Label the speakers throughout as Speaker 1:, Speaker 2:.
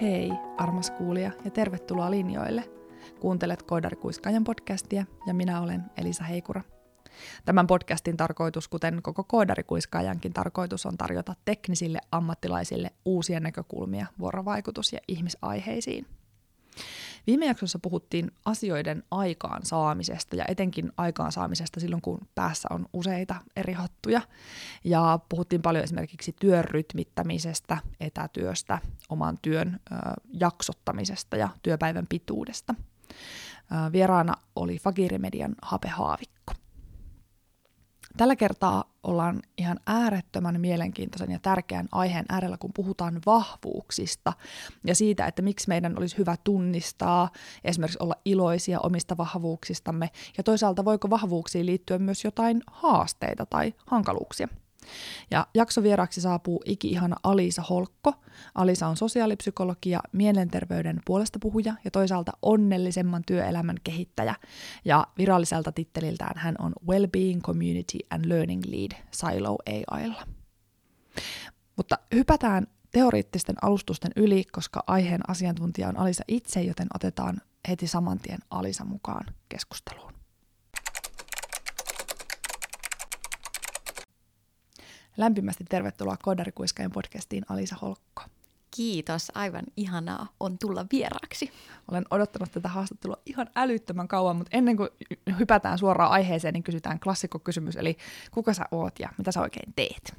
Speaker 1: Hei, armas kuulija ja tervetuloa linjoille. Kuuntelet Koodarikuiskaajan podcastia ja minä olen Elisa Heikura. Tämän podcastin tarkoitus, kuten koko Koodarikuiskaajankin tarkoitus, on tarjota teknisille ammattilaisille uusia näkökulmia vuorovaikutus- ja ihmisaiheisiin – Viime jaksossa puhuttiin asioiden aikaan saamisesta ja etenkin aikaan saamisesta silloin, kun päässä on useita eri hattuja. Ja puhuttiin paljon esimerkiksi työn rytmittämisestä, etätyöstä, oman työn ö, jaksottamisesta ja työpäivän pituudesta. Ö, vieraana oli Fagirimedian Hape Haavikko. Tällä kertaa ollaan ihan äärettömän mielenkiintoisen ja tärkeän aiheen äärellä, kun puhutaan vahvuuksista ja siitä, että miksi meidän olisi hyvä tunnistaa, esimerkiksi olla iloisia omista vahvuuksistamme, ja toisaalta voiko vahvuuksiin liittyä myös jotain haasteita tai hankaluuksia. Ja jaksovieraaksi saapuu iki-ihana Alisa Holkko. Alisa on sosiaalipsykologi ja mielenterveyden puolesta puhuja ja toisaalta onnellisemman työelämän kehittäjä. Ja viralliselta titteliltään hän on Wellbeing Community and Learning Lead Silo AIlla. Mutta hypätään teoriittisten alustusten yli, koska aiheen asiantuntija on Alisa itse, joten otetaan heti saman tien Alisa mukaan keskusteluun. Lämpimästi tervetuloa Koodarikuiskajan podcastiin Alisa Holkko.
Speaker 2: Kiitos, aivan ihanaa on tulla vieraaksi.
Speaker 1: Olen odottanut tätä haastattelua ihan älyttömän kauan, mutta ennen kuin hypätään suoraan aiheeseen, niin kysytään klassikkokysymys, eli kuka sä oot ja mitä sä oikein teet?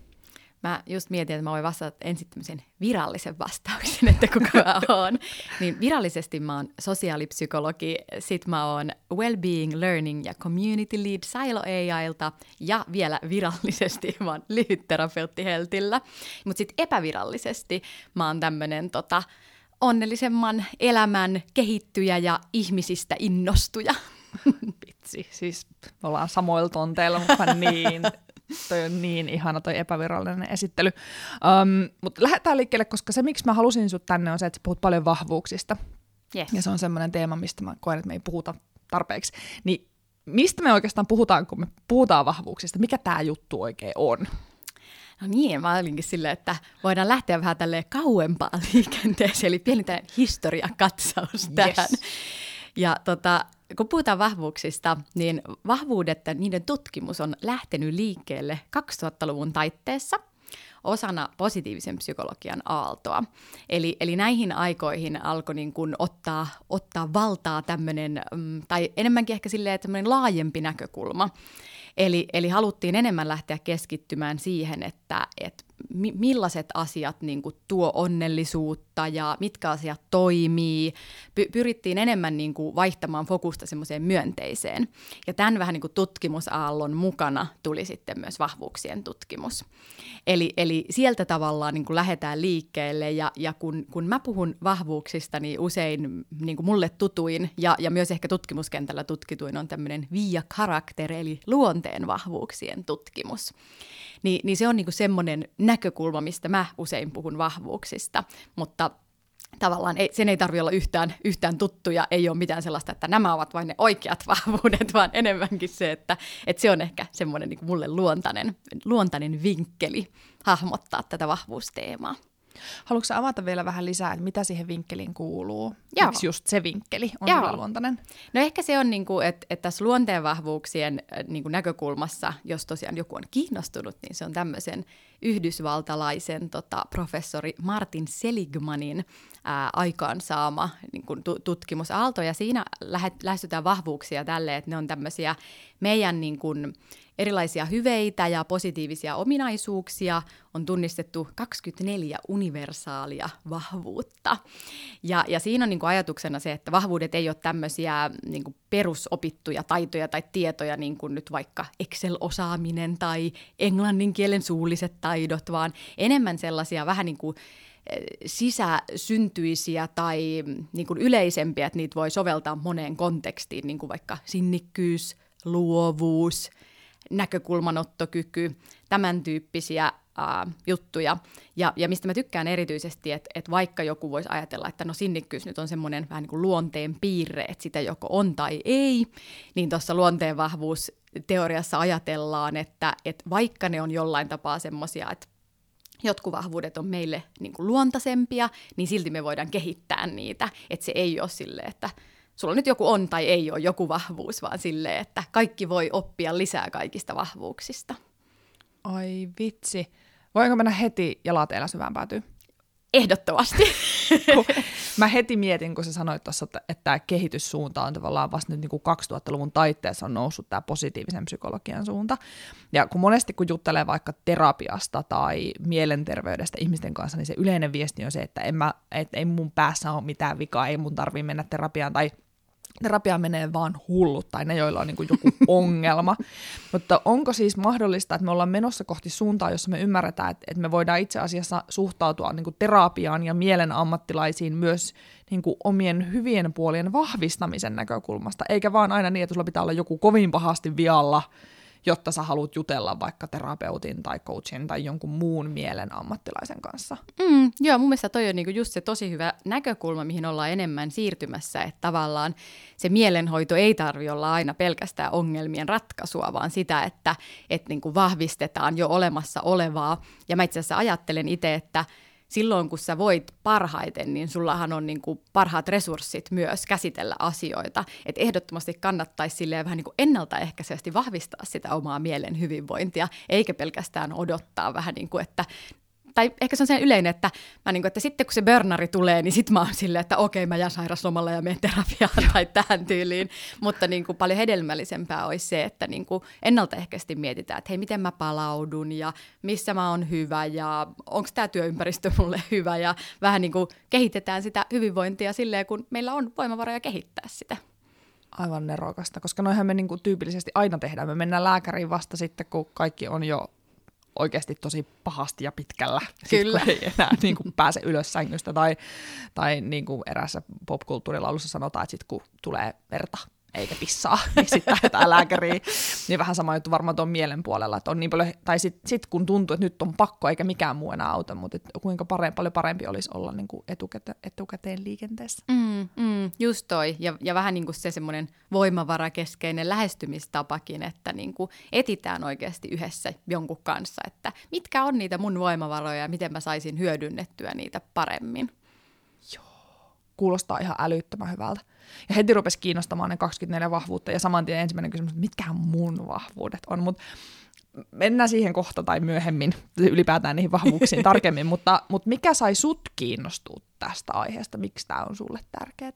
Speaker 2: Mä just mietin, että mä voin vastata ensin tämmöisen virallisen vastauksen, että kuka mä oon. Niin virallisesti mä oon sosiaalipsykologi, sit mä oon Wellbeing Learning ja Community Lead Silo AIlta ja vielä virallisesti mä oon lyhytterapeutti Heltillä. Mutta sitten epävirallisesti mä oon tämmönen tota, onnellisemman elämän kehittyjä ja ihmisistä innostuja.
Speaker 1: Vitsi, siis me ollaan samoilla tonteilla, mutta niin toi on niin ihana toi epävirallinen esittely. Um, Mutta lähdetään liikkeelle, koska se, miksi mä halusin sut tänne, on se, että sä puhut paljon vahvuuksista.
Speaker 2: Yes.
Speaker 1: Ja se on semmoinen teema, mistä mä koen, että me ei puhuta tarpeeksi. Niin mistä me oikeastaan puhutaan, kun me puhutaan vahvuuksista? Mikä tämä juttu oikein on?
Speaker 2: No niin, mä olinkin silleen, että voidaan lähteä vähän tälle kauempaa liikenteeseen, eli pieni historiakatsaus tähän. Yes. Ja tota, kun puhutaan vahvuuksista, niin vahvuudet niiden tutkimus on lähtenyt liikkeelle 2000-luvun taitteessa osana positiivisen psykologian aaltoa. Eli, eli näihin aikoihin alkoi niin kuin ottaa, ottaa valtaa tämmöinen, mm, tai enemmänkin ehkä silleen, että laajempi näkökulma. Eli, eli haluttiin enemmän lähteä keskittymään siihen, että, että mi- millaiset asiat niin kuin, tuo onnellisuutta ja mitkä asiat toimii. Py- pyrittiin enemmän niin kuin, vaihtamaan fokusta semmoiseen myönteiseen. Ja tämän vähän niin kuin, tutkimusaallon mukana tuli sitten myös vahvuuksien tutkimus. Eli, eli sieltä tavallaan niin kuin, lähdetään liikkeelle ja, ja kun, kun mä puhun vahvuuksista, niin usein niin kuin mulle tutuin ja, ja myös ehkä tutkimuskentällä tutkituin on tämmöinen via karakter eli luonteen vahvuuksien tutkimus niin, niin se on niinku semmoinen näkökulma, mistä mä usein puhun vahvuuksista, mutta tavallaan ei, sen ei tarvitse olla yhtään, yhtään tuttuja, ei ole mitään sellaista, että nämä ovat vain ne oikeat vahvuudet, vaan enemmänkin se, että, että se on ehkä semmoinen niin mulle luontainen, luontainen vinkkeli hahmottaa tätä vahvuusteemaa.
Speaker 1: Haluatko avata vielä vähän lisää, että mitä siihen vinkkeliin kuuluu? Joo. Miksi just se vinkkeli on Joo. luontainen?
Speaker 2: No ehkä se on, niin kuin, että, että tässä luonteenvahvuuksien äh, niin kuin näkökulmassa, jos tosiaan joku on kiinnostunut, niin se on tämmöisen yhdysvaltalaisen tota, professori Martin Seligmanin ää, aikaansaama niin kuin tutkimusaalto, ja siinä lähestytään vahvuuksia tälle, että ne on tämmöisiä meidän niin kuin, erilaisia hyveitä ja positiivisia ominaisuuksia, on tunnistettu 24 universaalia vahvuutta. Ja, ja siinä on niin kuin ajatuksena se, että vahvuudet ei ole tämmöisiä niin kuin perusopittuja taitoja tai tietoja, niin kuin nyt vaikka Excel-osaaminen tai englannin kielen suulliset taidot, vaan enemmän sellaisia vähän niin kuin eh, sisäsyntyisiä tai niin kuin yleisempiä, että niitä voi soveltaa moneen kontekstiin, niin kuin vaikka sinnikkyys, luovuus, näkökulmanottokyky, tämän tyyppisiä uh, juttuja. Ja, ja mistä mä tykkään erityisesti, että, että vaikka joku voisi ajatella, että no sinnikkyys nyt on semmoinen vähän niin kuin luonteen piirre, että sitä joko on tai ei, niin tuossa luonteen vahvuus teoriassa ajatellaan, että, että vaikka ne on jollain tapaa semmoisia, että jotkut vahvuudet on meille niin kuin luontaisempia, niin silti me voidaan kehittää niitä. Että se ei ole sille, että sulla nyt joku on tai ei ole joku vahvuus, vaan sille, että kaikki voi oppia lisää kaikista vahvuuksista.
Speaker 1: Ai vitsi. Voinko mennä heti ja laateella syvään päätyy?
Speaker 2: Ehdottomasti.
Speaker 1: Mä heti mietin, kun sä sanoit tuossa, että, että tämä kehityssuunta on tavallaan vasta nyt niin kuin 2000-luvun taitteessa on noussut tämä positiivisen psykologian suunta. Ja kun monesti kun juttelee vaikka terapiasta tai mielenterveydestä ihmisten kanssa, niin se yleinen viesti on se, että, en mä, että ei mun päässä ole mitään vikaa, ei mun tarvii mennä terapiaan tai terapia menee vaan hullut tai ne, joilla on niin joku ongelma. Mutta onko siis mahdollista, että me ollaan menossa kohti suuntaa, jossa me ymmärretään, että, että me voidaan itse asiassa suhtautua niin terapiaan ja mielen ammattilaisiin myös niin omien hyvien puolien vahvistamisen näkökulmasta, eikä vaan aina niin, että sulla pitää olla joku kovin pahasti vialla, jotta sä haluat jutella vaikka terapeutin tai coachin tai jonkun muun mielen ammattilaisen kanssa.
Speaker 2: Mm, joo, mun mielestä toi on niinku just se tosi hyvä näkökulma, mihin ollaan enemmän siirtymässä, että tavallaan se mielenhoito ei tarvi olla aina pelkästään ongelmien ratkaisua, vaan sitä, että et niinku vahvistetaan jo olemassa olevaa. Ja mä itse asiassa ajattelen itse, että silloin kun sä voit parhaiten, niin sullahan on niin kuin parhaat resurssit myös käsitellä asioita. Et ehdottomasti kannattaisi silleen vähän niin kuin ennaltaehkäisesti vahvistaa sitä omaa mielen hyvinvointia, eikä pelkästään odottaa vähän niin kuin, että tai ehkä se on sen yleinen, että, mä niin kuin, että sitten kun se burnari tulee, niin sitten mä oon silleen, että okei, mä jään sairaslomalla ja menen terapiaan tai tähän tyyliin. Mutta niin kuin paljon hedelmällisempää olisi se, että niin kuin ennaltaehkäisesti mietitään, että hei, miten mä palaudun ja missä mä oon hyvä ja onko tämä työympäristö mulle hyvä ja vähän niin kuin kehitetään sitä hyvinvointia silleen, kun meillä on voimavaroja kehittää sitä
Speaker 1: aivan nerokasta, koska noihän me niinku tyypillisesti aina tehdään. Me mennään lääkäriin vasta sitten, kun kaikki on jo oikeasti tosi pahasti ja pitkällä, Kyllä. Sit, ei enää niin kuin, pääse ylös sängystä. Tai, tai niin kuin erässä popkulttuurilaulussa sanotaan, että sit kun tulee verta eikä pissaa, niin sitten lähdetään lääkäriin. Niin vähän sama juttu varmaan tuon mielen puolella, että on niin paljon, tai sitten sit kun tuntuu, että nyt on pakko eikä mikään muu enää auta, mutta et kuinka parempi, paljon parempi olisi olla niin kuin etukäte, etukäteen liikenteessä.
Speaker 2: Mm, mm, just toi, ja, ja vähän niin kuin se semmoinen voimavarakeskeinen lähestymistapakin, että niin kuin etitään oikeasti yhdessä jonkun kanssa, että mitkä on niitä mun voimavaroja ja miten mä saisin hyödynnettyä niitä paremmin.
Speaker 1: Kuulostaa ihan älyttömän hyvältä. Ja heti rupesi kiinnostamaan ne 24 vahvuutta ja saman tien ensimmäinen kysymys, että mitkä mun vahvuudet on, mutta mennään siihen kohta tai myöhemmin ylipäätään niihin vahvuuksiin tarkemmin, mutta, mutta mikä sai sut kiinnostua tästä aiheesta, miksi tämä on sulle tärkeää?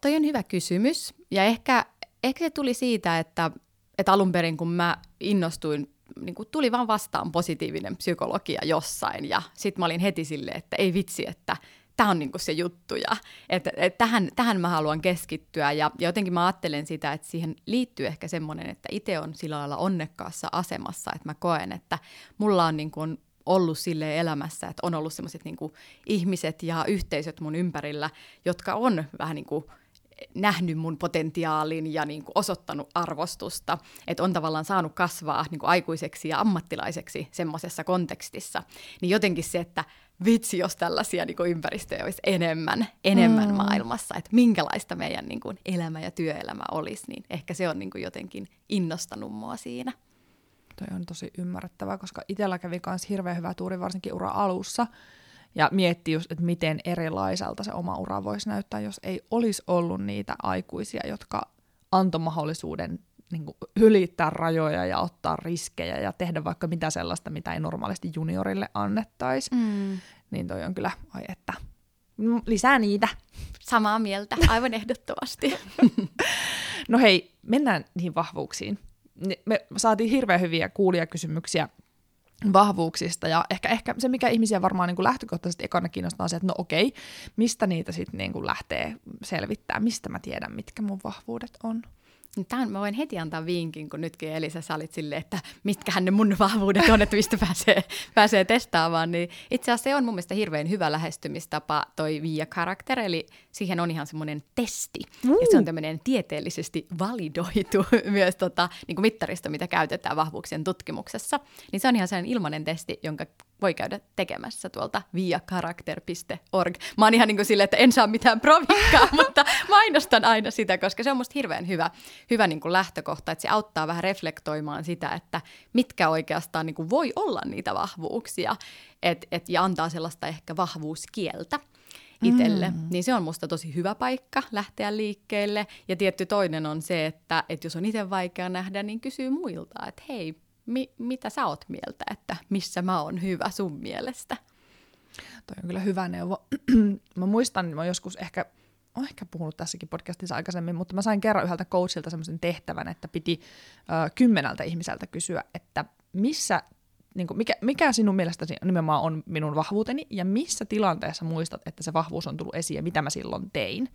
Speaker 2: Toi on hyvä kysymys ja ehkä, ehkä se tuli siitä, että, että alun perin kun mä innostuin niin kuin tuli vaan vastaan positiivinen psykologia jossain ja sitten mä olin heti silleen, että ei vitsi, että tämä on niinku se juttu ja että, et tähän, tähän mä haluan keskittyä ja, ja jotenkin mä ajattelen sitä, että siihen liittyy ehkä semmoinen, että itse on sillä lailla onnekkaassa asemassa, että mä koen, että mulla on niinku ollut sille elämässä, että on ollut sellaiset niinku ihmiset ja yhteisöt mun ympärillä, jotka on vähän niin nähnyt mun potentiaalin ja niin kuin osoittanut arvostusta, että on tavallaan saanut kasvaa niin kuin aikuiseksi ja ammattilaiseksi semmoisessa kontekstissa, niin jotenkin se, että vitsi, jos tällaisia niin kuin ympäristöjä olisi enemmän, enemmän mm. maailmassa, että minkälaista meidän niin kuin, elämä ja työelämä olisi, niin ehkä se on niin kuin, jotenkin innostanut mua siinä.
Speaker 1: Toi on tosi ymmärrettävää, koska itsellä kävi myös hirveän hyvä tuuri varsinkin ura alussa, ja mietti just, että miten erilaiselta se oma ura voisi näyttää, jos ei olisi ollut niitä aikuisia, jotka antoi mahdollisuuden niin kuin ylittää rajoja ja ottaa riskejä ja tehdä vaikka mitä sellaista, mitä ei normaalisti juniorille annettaisi. Mm. Niin toi on kyllä, ai että, lisää niitä.
Speaker 2: Samaa mieltä, aivan ehdottomasti.
Speaker 1: no hei, mennään niihin vahvuuksiin. Me saatiin hirveän hyviä kuulijakysymyksiä vahvuuksista, ja ehkä, ehkä se, mikä ihmisiä varmaan niin kuin lähtökohtaisesti ekana kiinnostaa, on se, että no okei, mistä niitä sitten niin kuin lähtee selvittämään, mistä mä tiedän, mitkä mun vahvuudet on.
Speaker 2: Niin tämän mä voin heti antaa vinkin, kun nytkin Elisa sä olit silleen, että mitkähän ne mun vahvuudet on, että mistä pääsee, pääsee testaamaan. Niin itse asiassa se on mun mielestä hirveän hyvä lähestymistapa toi Via Character, eli siihen on ihan semmoinen testi. Uh. Ja se on tämmöinen tieteellisesti validoitu myös tota, niin kuin mittaristo, mitä käytetään vahvuuksien tutkimuksessa. Niin se on ihan sellainen ilmainen testi, jonka voi käydä tekemässä tuolta viakarakter.org. Mä oon ihan niin kuin silleen, että en saa mitään provikkaa, mutta mainostan aina sitä, koska se on musta hirveän hyvä, hyvä niin kuin lähtökohta, että se auttaa vähän reflektoimaan sitä, että mitkä oikeastaan niin kuin voi olla niitä vahvuuksia et, et, ja antaa sellaista ehkä vahvuuskieltä itselle, mm. niin se on musta tosi hyvä paikka lähteä liikkeelle. Ja tietty toinen on se, että, että jos on itse vaikea nähdä, niin kysyy muilta, että hei, mi, mitä sä oot mieltä, että missä mä oon hyvä sun mielestä?
Speaker 1: Toi on kyllä hyvä neuvo. mä muistan, mä joskus ehkä, olen ehkä puhunut tässäkin podcastissa aikaisemmin, mutta mä sain kerran yhdeltä coachilta semmoisen tehtävän, että piti ö, kymmeneltä ihmiseltä kysyä, että missä niin kuin mikä, mikä sinun mielestäsi nimenomaan on minun vahvuuteni ja missä tilanteessa muistat, että se vahvuus on tullut esiin ja mitä mä silloin tein.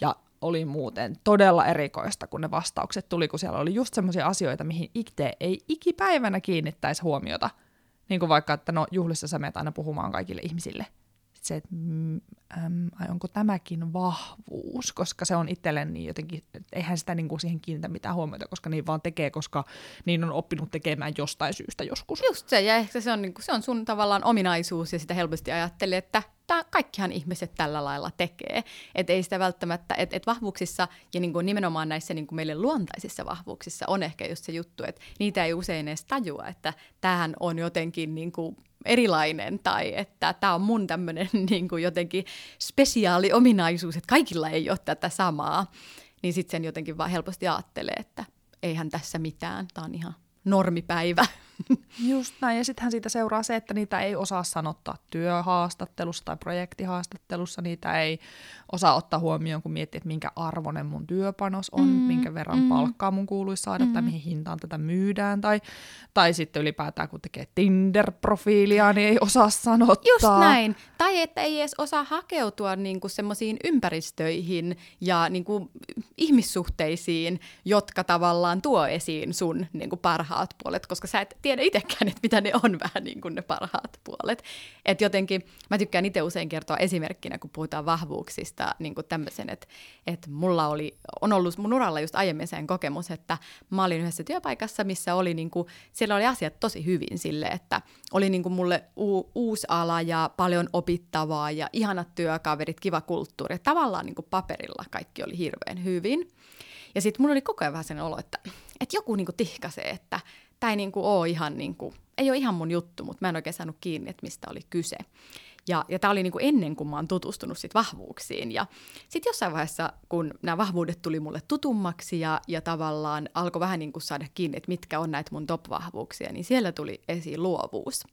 Speaker 1: Ja oli muuten todella erikoista, kun ne vastaukset tuli, kun siellä oli just semmoisia asioita, mihin itse ei ikipäivänä kiinnittäisi huomiota. Niin kuin vaikka, että no juhlissa sä menet aina puhumaan kaikille ihmisille – se, että mm, äm, onko tämäkin vahvuus, koska se on itselleen niin jotenkin, eihän sitä niin kuin siihen kiinnitä mitään huomiota, koska niin vaan tekee, koska niin on oppinut tekemään jostain syystä joskus.
Speaker 2: Just se, ja ehkä se on, niin kuin, se on sun tavallaan ominaisuus, ja sitä helposti ajattelee, että tää, kaikkihan ihmiset tällä lailla tekee. Että ei sitä välttämättä, että et vahvuuksissa ja niin kuin nimenomaan näissä niin kuin meille luontaisissa vahvuuksissa on ehkä just se juttu, että niitä ei usein edes tajua, että tämähän on jotenkin niin kuin erilainen tai että tämä on mun tämmöinen niin kuin jotenkin spesiaali ominaisuus, että kaikilla ei ole tätä samaa, niin sitten sen jotenkin vaan helposti ajattelee, että eihän tässä mitään, tämä on ihan normipäivä.
Speaker 1: Just näin, ja sittenhän siitä seuraa se, että niitä ei osaa sanottaa työhaastattelussa tai projektihaastattelussa, niitä ei osaa ottaa huomioon, kun miettii, että minkä arvoinen mun työpanos on, mm, minkä verran mm. palkkaa mun kuuluisi saada, mm. tai mihin hintaan tätä myydään, tai, tai sitten ylipäätään, kun tekee Tinder-profiilia, niin ei osaa sanottaa.
Speaker 2: Just näin, tai että ei edes osaa hakeutua niinku semmoisiin ympäristöihin ja niinku ihmissuhteisiin, jotka tavallaan tuo esiin sun niinku parhaat puolet, koska sä et tiedä itsekään, että mitä ne on vähän niin kuin ne parhaat puolet. Että jotenkin, mä tykkään itse usein kertoa esimerkkinä, kun puhutaan vahvuuksista, niin kuin tämmöisen, että, että mulla oli, on ollut mun uralla just aiemmin sen kokemus, että mä olin yhdessä työpaikassa, missä oli niin kuin, siellä oli asiat tosi hyvin sille, että oli niin kuin mulle u- uusi ala ja paljon opittavaa ja ihanat työkaverit, kiva kulttuuri. Ja tavallaan niin kuin paperilla kaikki oli hirveän hyvin. Ja sitten mulla oli koko ajan vähän sen olo, että, että joku niin kuin tihkasee, että tämä ei niin kuin ole ihan, niin kuin, ei ole ihan mun juttu, mutta mä en oikein saanut kiinni, että mistä oli kyse. Ja, ja tämä oli niin kuin ennen kuin mä oon tutustunut sit vahvuuksiin. Ja sitten jossain vaiheessa, kun nämä vahvuudet tuli mulle tutummaksi ja, ja tavallaan alkoi vähän niin kuin saada kiinni, että mitkä on näitä mun top-vahvuuksia, niin siellä tuli esiin luovuus.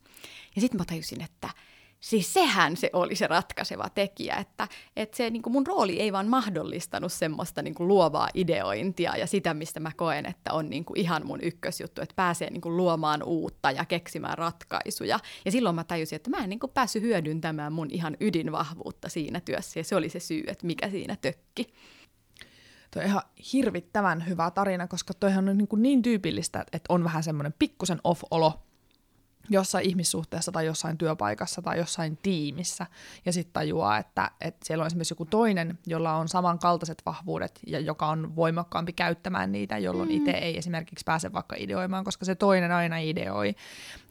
Speaker 2: Ja sitten mä tajusin, että – siis sehän se oli se ratkaiseva tekijä, että, että se niin kuin mun rooli ei vaan mahdollistanut semmoista niin kuin luovaa ideointia ja sitä, mistä mä koen, että on niin kuin ihan mun ykkösjuttu, että pääsee niin kuin luomaan uutta ja keksimään ratkaisuja. Ja silloin mä tajusin, että mä en niin kuin päässyt hyödyntämään mun ihan ydinvahvuutta siinä työssä ja se oli se syy, että mikä siinä tökki.
Speaker 1: Tuo on ihan hirvittävän hyvä tarina, koska toihan on niin, kuin niin tyypillistä, että on vähän semmoinen pikkusen off-olo jossain ihmissuhteessa tai jossain työpaikassa tai jossain tiimissä ja sitten tajuaa, että, että siellä on esimerkiksi joku toinen, jolla on samankaltaiset vahvuudet ja joka on voimakkaampi käyttämään niitä, jolloin mm. itse ei esimerkiksi pääse vaikka ideoimaan, koska se toinen aina ideoi.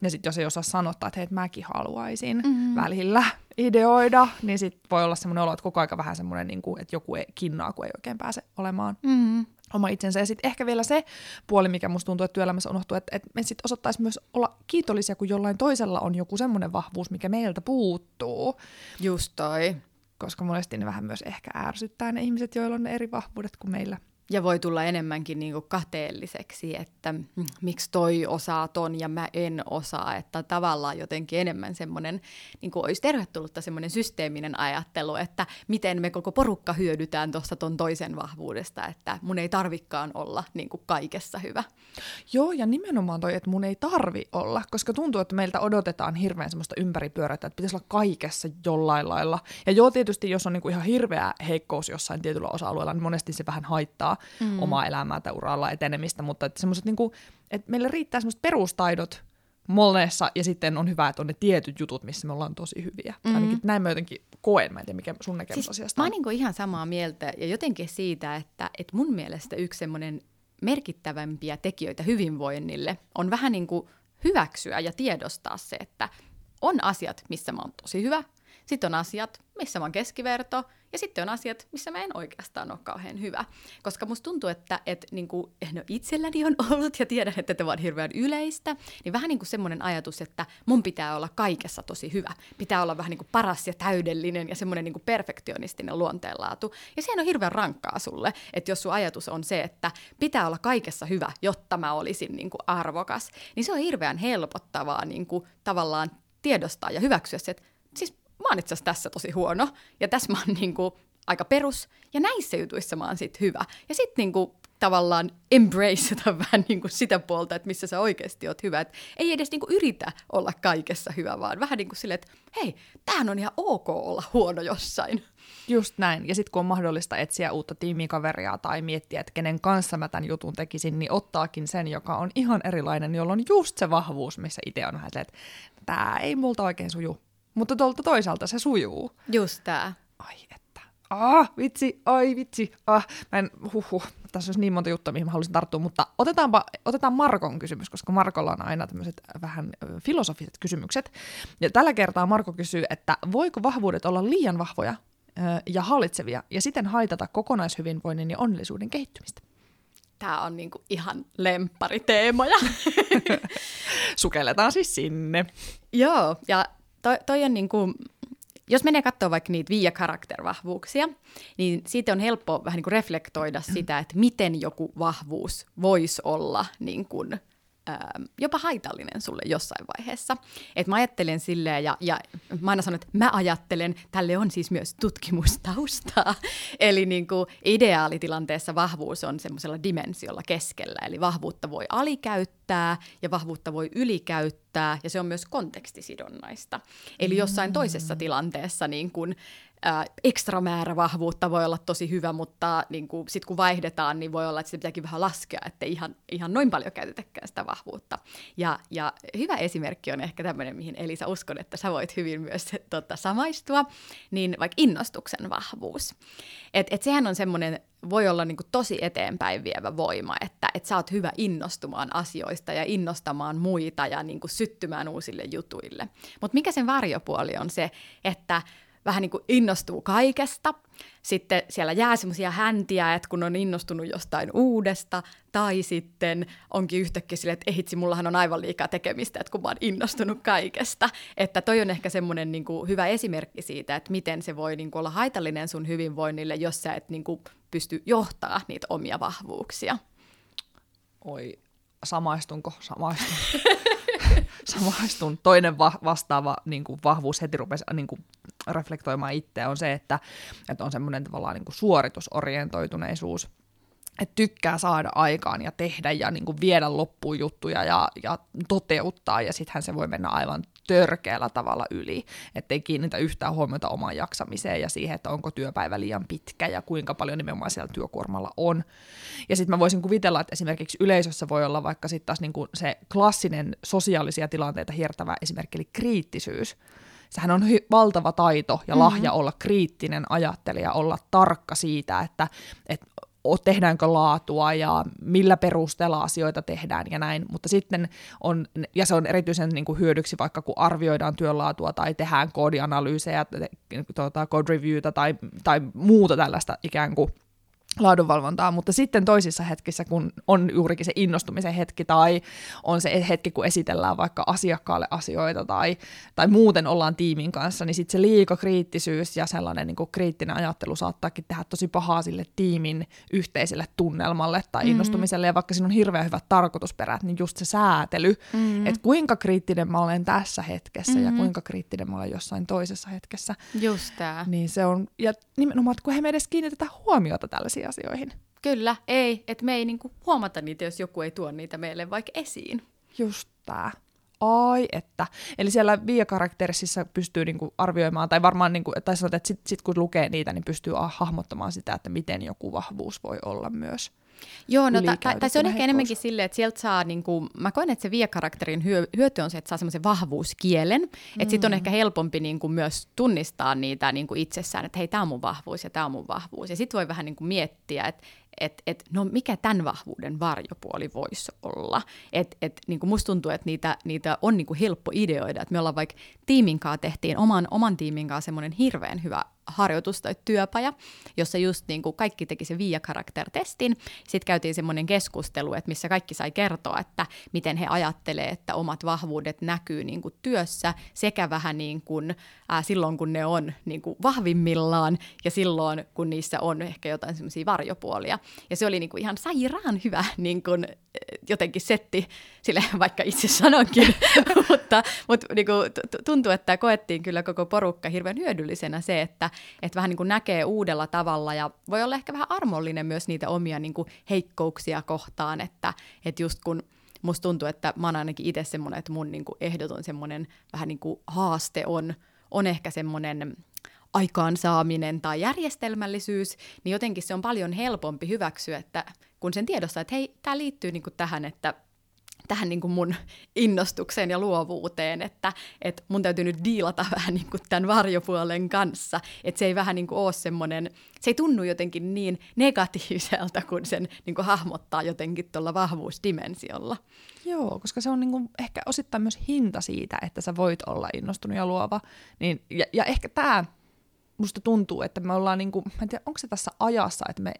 Speaker 1: Ja sitten jos ei osaa sanottaa, että hei, että mäkin haluaisin mm. välillä ideoida, niin sitten voi olla semmoinen olo, että koko aika vähän semmoinen, niin kuin, että joku ei kinnaa, kun ei oikein pääse olemaan. Mm oma itsensä. Ja sitten ehkä vielä se puoli, mikä musta tuntuu, että työelämässä unohtuu, että, että me sitten osattaisiin myös olla kiitollisia, kun jollain toisella on joku semmoinen vahvuus, mikä meiltä puuttuu.
Speaker 2: Just toi.
Speaker 1: Koska monesti ne vähän myös ehkä ärsyttää ne ihmiset, joilla on ne eri vahvuudet kuin meillä.
Speaker 2: Ja voi tulla enemmänkin niin kuin kateelliseksi, että mm, miksi toi osaa ton ja mä en osaa. Että tavallaan jotenkin enemmän semmoinen, niin kuin olisi tervetullutta semmoinen systeeminen ajattelu, että miten me koko porukka hyödytään tuosta ton toisen vahvuudesta, että mun ei tarvikaan olla niin kuin kaikessa hyvä.
Speaker 1: Joo, ja nimenomaan toi, että mun ei tarvi olla, koska tuntuu, että meiltä odotetaan hirveän semmoista ympäripyörätä, että pitäisi olla kaikessa jollain lailla. Ja joo, tietysti jos on niin kuin ihan hirveä heikkous jossain tietyllä osa-alueella, niin monesti se vähän haittaa helpottaa mm. omaa elämää tai uralla etenemistä, mutta että semmoiset niin kuin, että meille riittää semmoiset perustaidot monessa, ja sitten on hyvä, että on ne tietyt jutut, missä me ollaan tosi hyviä. Mm. Ainakin näin mä jotenkin koen, mä en tiedä mikä sun näkemys siis asiasta
Speaker 2: Mä oon niin ihan samaa mieltä, ja jotenkin siitä, että, että mun mielestä yksi semmoinen merkittävämpiä tekijöitä hyvinvoinnille on vähän niin kuin hyväksyä ja tiedostaa se, että on asiat, missä mä oon tosi hyvä, sitten on asiat, missä mä oon keskiverto, ja sitten on asiat, missä mä en oikeastaan ole kauhean hyvä. Koska musta tuntuu, että et, niin kuin, no itselläni on ollut, ja tiedän, että tämä on hirveän yleistä, niin vähän niin kuin semmoinen ajatus, että mun pitää olla kaikessa tosi hyvä. Pitää olla vähän niin kuin paras ja täydellinen ja semmoinen niin kuin perfektionistinen luonteenlaatu. Ja sehän on hirveän rankkaa sulle, että jos sun ajatus on se, että pitää olla kaikessa hyvä, jotta mä olisin niin kuin arvokas, niin se on hirveän helpottavaa niin kuin, tavallaan tiedostaa ja hyväksyä se, että mä oon itse tässä tosi huono, ja tässä mä oon niinku aika perus, ja näissä jutuissa mä oon sit hyvä. Ja sitten niinku tavallaan embraceata vähän niinku sitä puolta, että missä sä oikeasti oot hyvä. Et ei edes niinku yritä olla kaikessa hyvä, vaan vähän niin kuin silleen, että hei, tämähän on ihan ok olla huono jossain.
Speaker 1: Just näin. Ja sitten kun on mahdollista etsiä uutta tiimikaveria tai miettiä, että kenen kanssa mä tämän jutun tekisin, niin ottaakin sen, joka on ihan erilainen, jolla on just se vahvuus, missä itse on vähän että tämä ei multa oikein suju. Mutta tuolta toisaalta se sujuu.
Speaker 2: Just tää.
Speaker 1: Ai että. Ah, vitsi, ai vitsi. Ah, mä en, huhu. Tässä olisi niin monta juttua, mihin mä haluaisin tarttua, mutta otetaanpa, otetaan Markon kysymys, koska Markolla on aina tämmöiset vähän filosofiset kysymykset. Ja tällä kertaa Marko kysyy, että voiko vahvuudet olla liian vahvoja ja hallitsevia ja siten haitata kokonaishyvinvoinnin ja onnellisuuden kehittymistä?
Speaker 2: Tämä on niinku ihan lemppariteemoja.
Speaker 1: Sukelletaan siis sinne.
Speaker 2: Joo, ja toi, toi on niin kuin, jos menee katsoa vaikka niitä viia karaktervahvuuksia, niin siitä on helppo vähän niin kuin reflektoida sitä, että miten joku vahvuus voisi olla niin kuin, Ähm, jopa haitallinen sulle jossain vaiheessa. Et mä ajattelen silleen, ja, ja mä aina sanon, että mä ajattelen, tälle on siis myös tutkimustaustaa. Eli niin kuin ideaalitilanteessa vahvuus on semmoisella dimensiolla keskellä, eli vahvuutta voi alikäyttää ja vahvuutta voi ylikäyttää, ja se on myös kontekstisidonnaista. Eli jossain toisessa tilanteessa niin kuin, ekstra määrä vahvuutta voi olla tosi hyvä, mutta niin sitten kun vaihdetaan, niin voi olla, että se pitääkin vähän laskea, että ihan, ihan noin paljon käytetäkään sitä vahvuutta. Ja, ja hyvä esimerkki on ehkä tämmöinen, mihin Elisa uskon, että sä voit hyvin myös tota, samaistua, niin vaikka innostuksen vahvuus. Et, et sehän on semmoinen, voi olla niin kuin tosi eteenpäin vievä voima, että et sä oot hyvä innostumaan asioista ja innostamaan muita ja niin kuin syttymään uusille jutuille. Mutta mikä sen varjopuoli on se, että vähän niin kuin innostuu kaikesta. Sitten siellä jää semmoisia häntiä, että kun on innostunut jostain uudesta, tai sitten onkin yhtäkkiä sille, että ehitsi, mullahan on aivan liikaa tekemistä, että kun mä oon innostunut kaikesta. Että toi on ehkä semmoinen niin kuin hyvä esimerkki siitä, että miten se voi niin kuin olla haitallinen sun hyvinvoinnille, jos sä et niin kuin pysty johtaa niitä omia vahvuuksia.
Speaker 1: Oi, samaistunko? Samaistun. samaistun. Toinen va- vastaava niin kuin vahvuus heti rupesi niin kuin reflektoimaan itseä on se, että, että on semmoinen tavallaan niin kuin suoritusorientoituneisuus, että tykkää saada aikaan ja tehdä ja niin kuin viedä loppuun juttuja ja, ja toteuttaa, ja sittenhän se voi mennä aivan törkeällä tavalla yli, ettei kiinnitä yhtään huomiota omaan jaksamiseen ja siihen, että onko työpäivä liian pitkä ja kuinka paljon nimenomaan siellä työkuormalla on. Ja sitten mä voisin kuvitella, että esimerkiksi yleisössä voi olla vaikka sitten taas niin kuin se klassinen sosiaalisia tilanteita hiertävä esimerkki, eli kriittisyys, sehän on hy- valtava taito ja lahja mm-hmm. olla kriittinen ajattelija, olla tarkka siitä, että, että tehdäänkö laatua ja millä perusteella asioita tehdään ja näin, mutta sitten on, ja se on erityisen niin kuin hyödyksi vaikka kun arvioidaan työlaatua tai tehdään koodianalyysejä, tuota, code reviewta tai, tai muuta tällaista ikään kuin laadunvalvontaa, mutta sitten toisissa hetkissä, kun on juurikin se innostumisen hetki tai on se hetki, kun esitellään vaikka asiakkaalle asioita tai, tai muuten ollaan tiimin kanssa, niin sitten se liikakriittisyys ja sellainen niin kuin kriittinen ajattelu saattaakin tehdä tosi pahaa sille tiimin yhteiselle tunnelmalle tai mm-hmm. innostumiselle, ja vaikka siinä on hirveän hyvät tarkoitusperät, niin just se säätely, mm-hmm. että kuinka kriittinen mä olen tässä hetkessä mm-hmm. ja kuinka kriittinen mä olen jossain toisessa hetkessä.
Speaker 2: Just tämä.
Speaker 1: Niin se on, ja nimenomaan, kun he me edes kiinnitetään huomiota tällaisiin asioihin.
Speaker 2: Kyllä, ei, että me ei niinku huomata niitä, jos joku ei tuo niitä meille vaikka esiin.
Speaker 1: Just tää. ai että. Eli siellä Via-karakterissa pystyy niinku arvioimaan, tai varmaan, niinku, tai sanotaan, että sitten sit kun lukee niitä, niin pystyy hahmottamaan sitä, että miten joku vahvuus voi olla myös.
Speaker 2: Joo, no tai ta, ta, se on ehkä enemmänkin silleen, että sieltä saa, niin kuin, mä koen, että se Via-karakterin hyö, hyöty on se, että saa semmoisen vahvuuskielen, mm. että sitten on ehkä helpompi niin kuin, myös tunnistaa niitä niin kuin itsessään, että hei, tämä on mun vahvuus ja tämä on mun vahvuus. Ja sitten voi vähän niin kuin miettiä, että että et, no mikä tämän vahvuuden varjopuoli voisi olla. Et, et, niin kuin musta tuntuu, että niitä, niitä on niin kuin helppo ideoida. että me ollaan vaikka tiimin kanssa tehtiin oman, oman tiimin kanssa semmoinen hirveän hyvä harjoitus tai työpaja, jossa just niin kuin kaikki teki sen via testin Sitten käytiin semmoinen keskustelu, että missä kaikki sai kertoa, että miten he ajattelee, että omat vahvuudet näkyy niin kuin työssä sekä vähän niin kuin, ää, silloin, kun ne on niin kuin vahvimmillaan ja silloin, kun niissä on ehkä jotain semmoisia varjopuolia. Ja se oli niin kuin ihan sairaan hyvä niin kuin, jotenkin setti, sille vaikka itse sanonkin, mutta, mutta niin kuin, tuntuu, että koettiin kyllä koko porukka hirveän hyödyllisenä se, että, että vähän niin kuin näkee uudella tavalla ja voi olla ehkä vähän armollinen myös niitä omia niin kuin heikkouksia kohtaan, että, että just kun musta tuntuu, että mä oon ainakin itse semmoinen, että mun niin kuin ehdoton semmoinen vähän niin kuin haaste on, on ehkä semmoinen aikaansaaminen tai järjestelmällisyys, niin jotenkin se on paljon helpompi hyväksyä, että kun sen tiedostaa, että hei, tämä liittyy niin kuin tähän, että tähän niin kuin mun innostukseen ja luovuuteen, että, että mun täytyy nyt diilata vähän niin kuin tämän varjopuolen kanssa, että se ei vähän niin kuin ole semmoinen, se ei tunnu jotenkin niin negatiiviselta, kun sen niin kuin hahmottaa jotenkin tuolla vahvuusdimensiolla.
Speaker 1: Joo, koska se on niin kuin ehkä osittain myös hinta siitä, että sä voit olla innostunut ja luova. Niin, ja, ja ehkä tämä musta tuntuu, että me ollaan, niin kuin, mä en tiedä, onko se tässä ajassa, että me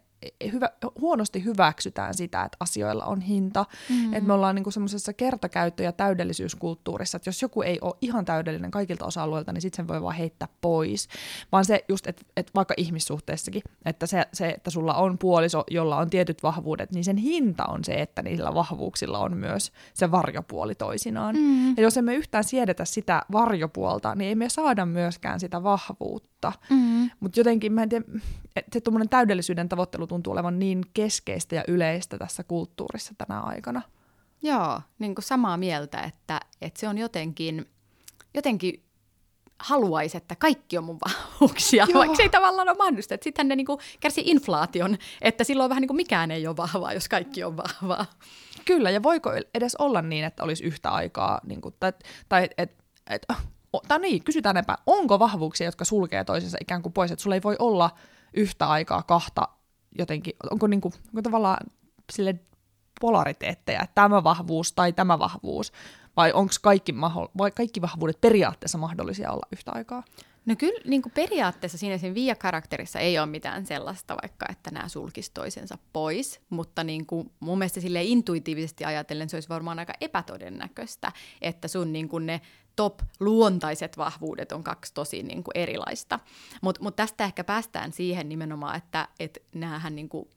Speaker 1: hyvä, huonosti hyväksytään sitä, että asioilla on hinta. Mm. Että me ollaan niinku semmoisessa kertakäyttö- ja täydellisyyskulttuurissa, että jos joku ei ole ihan täydellinen kaikilta osa-alueilta, niin sitten sen voi vaan heittää pois. Vaan se just, että et vaikka ihmissuhteessakin, että se, se, että sulla on puoliso, jolla on tietyt vahvuudet, niin sen hinta on se, että niillä vahvuuksilla on myös se varjopuoli toisinaan. Mm. Ja jos emme yhtään siedetä sitä varjopuolta, niin ei me saada myöskään sitä vahvuutta. Mm. Mutta jotenkin, mä en tiedä, että se tuommoinen täydellisyyden tavoittelu tuntuu olevan niin keskeistä ja yleistä tässä kulttuurissa tänä aikana.
Speaker 2: Joo, niin kuin samaa mieltä, että, että se on jotenkin, jotenkin haluaisi, että kaikki on mun vahvuuksia, Joo. vaikka se ei tavallaan ole mahdollista. Että sittenhän ne niin kuin kärsii inflaation, että silloin vähän niin kuin mikään ei ole vahvaa, jos kaikki on vahvaa.
Speaker 1: Kyllä, ja voiko edes olla niin, että olisi yhtä aikaa, niin kuin, tai, tai että et, tai niin, kysytään epä, onko vahvuuksia, jotka sulkee toisensa ikään kuin pois, että sulla ei voi olla yhtä aikaa kahta jotenkin, onko, niin kuin, onko tavallaan sille polariteetteja, että tämä vahvuus tai tämä vahvuus, vai onko kaikki, maho- vai kaikki vahvuudet periaatteessa mahdollisia olla yhtä aikaa?
Speaker 2: No kyllä niin kuin periaatteessa siinä siinä Via-karakterissa ei ole mitään sellaista, vaikka että nämä sulkisi toisensa pois, mutta niin kuin mun mielestä sille intuitiivisesti ajatellen se olisi varmaan aika epätodennäköistä, että sun niin kuin ne top-luontaiset vahvuudet on kaksi tosi niin kuin erilaista. Mutta mut tästä ehkä päästään siihen nimenomaan, että et näähän niin kuin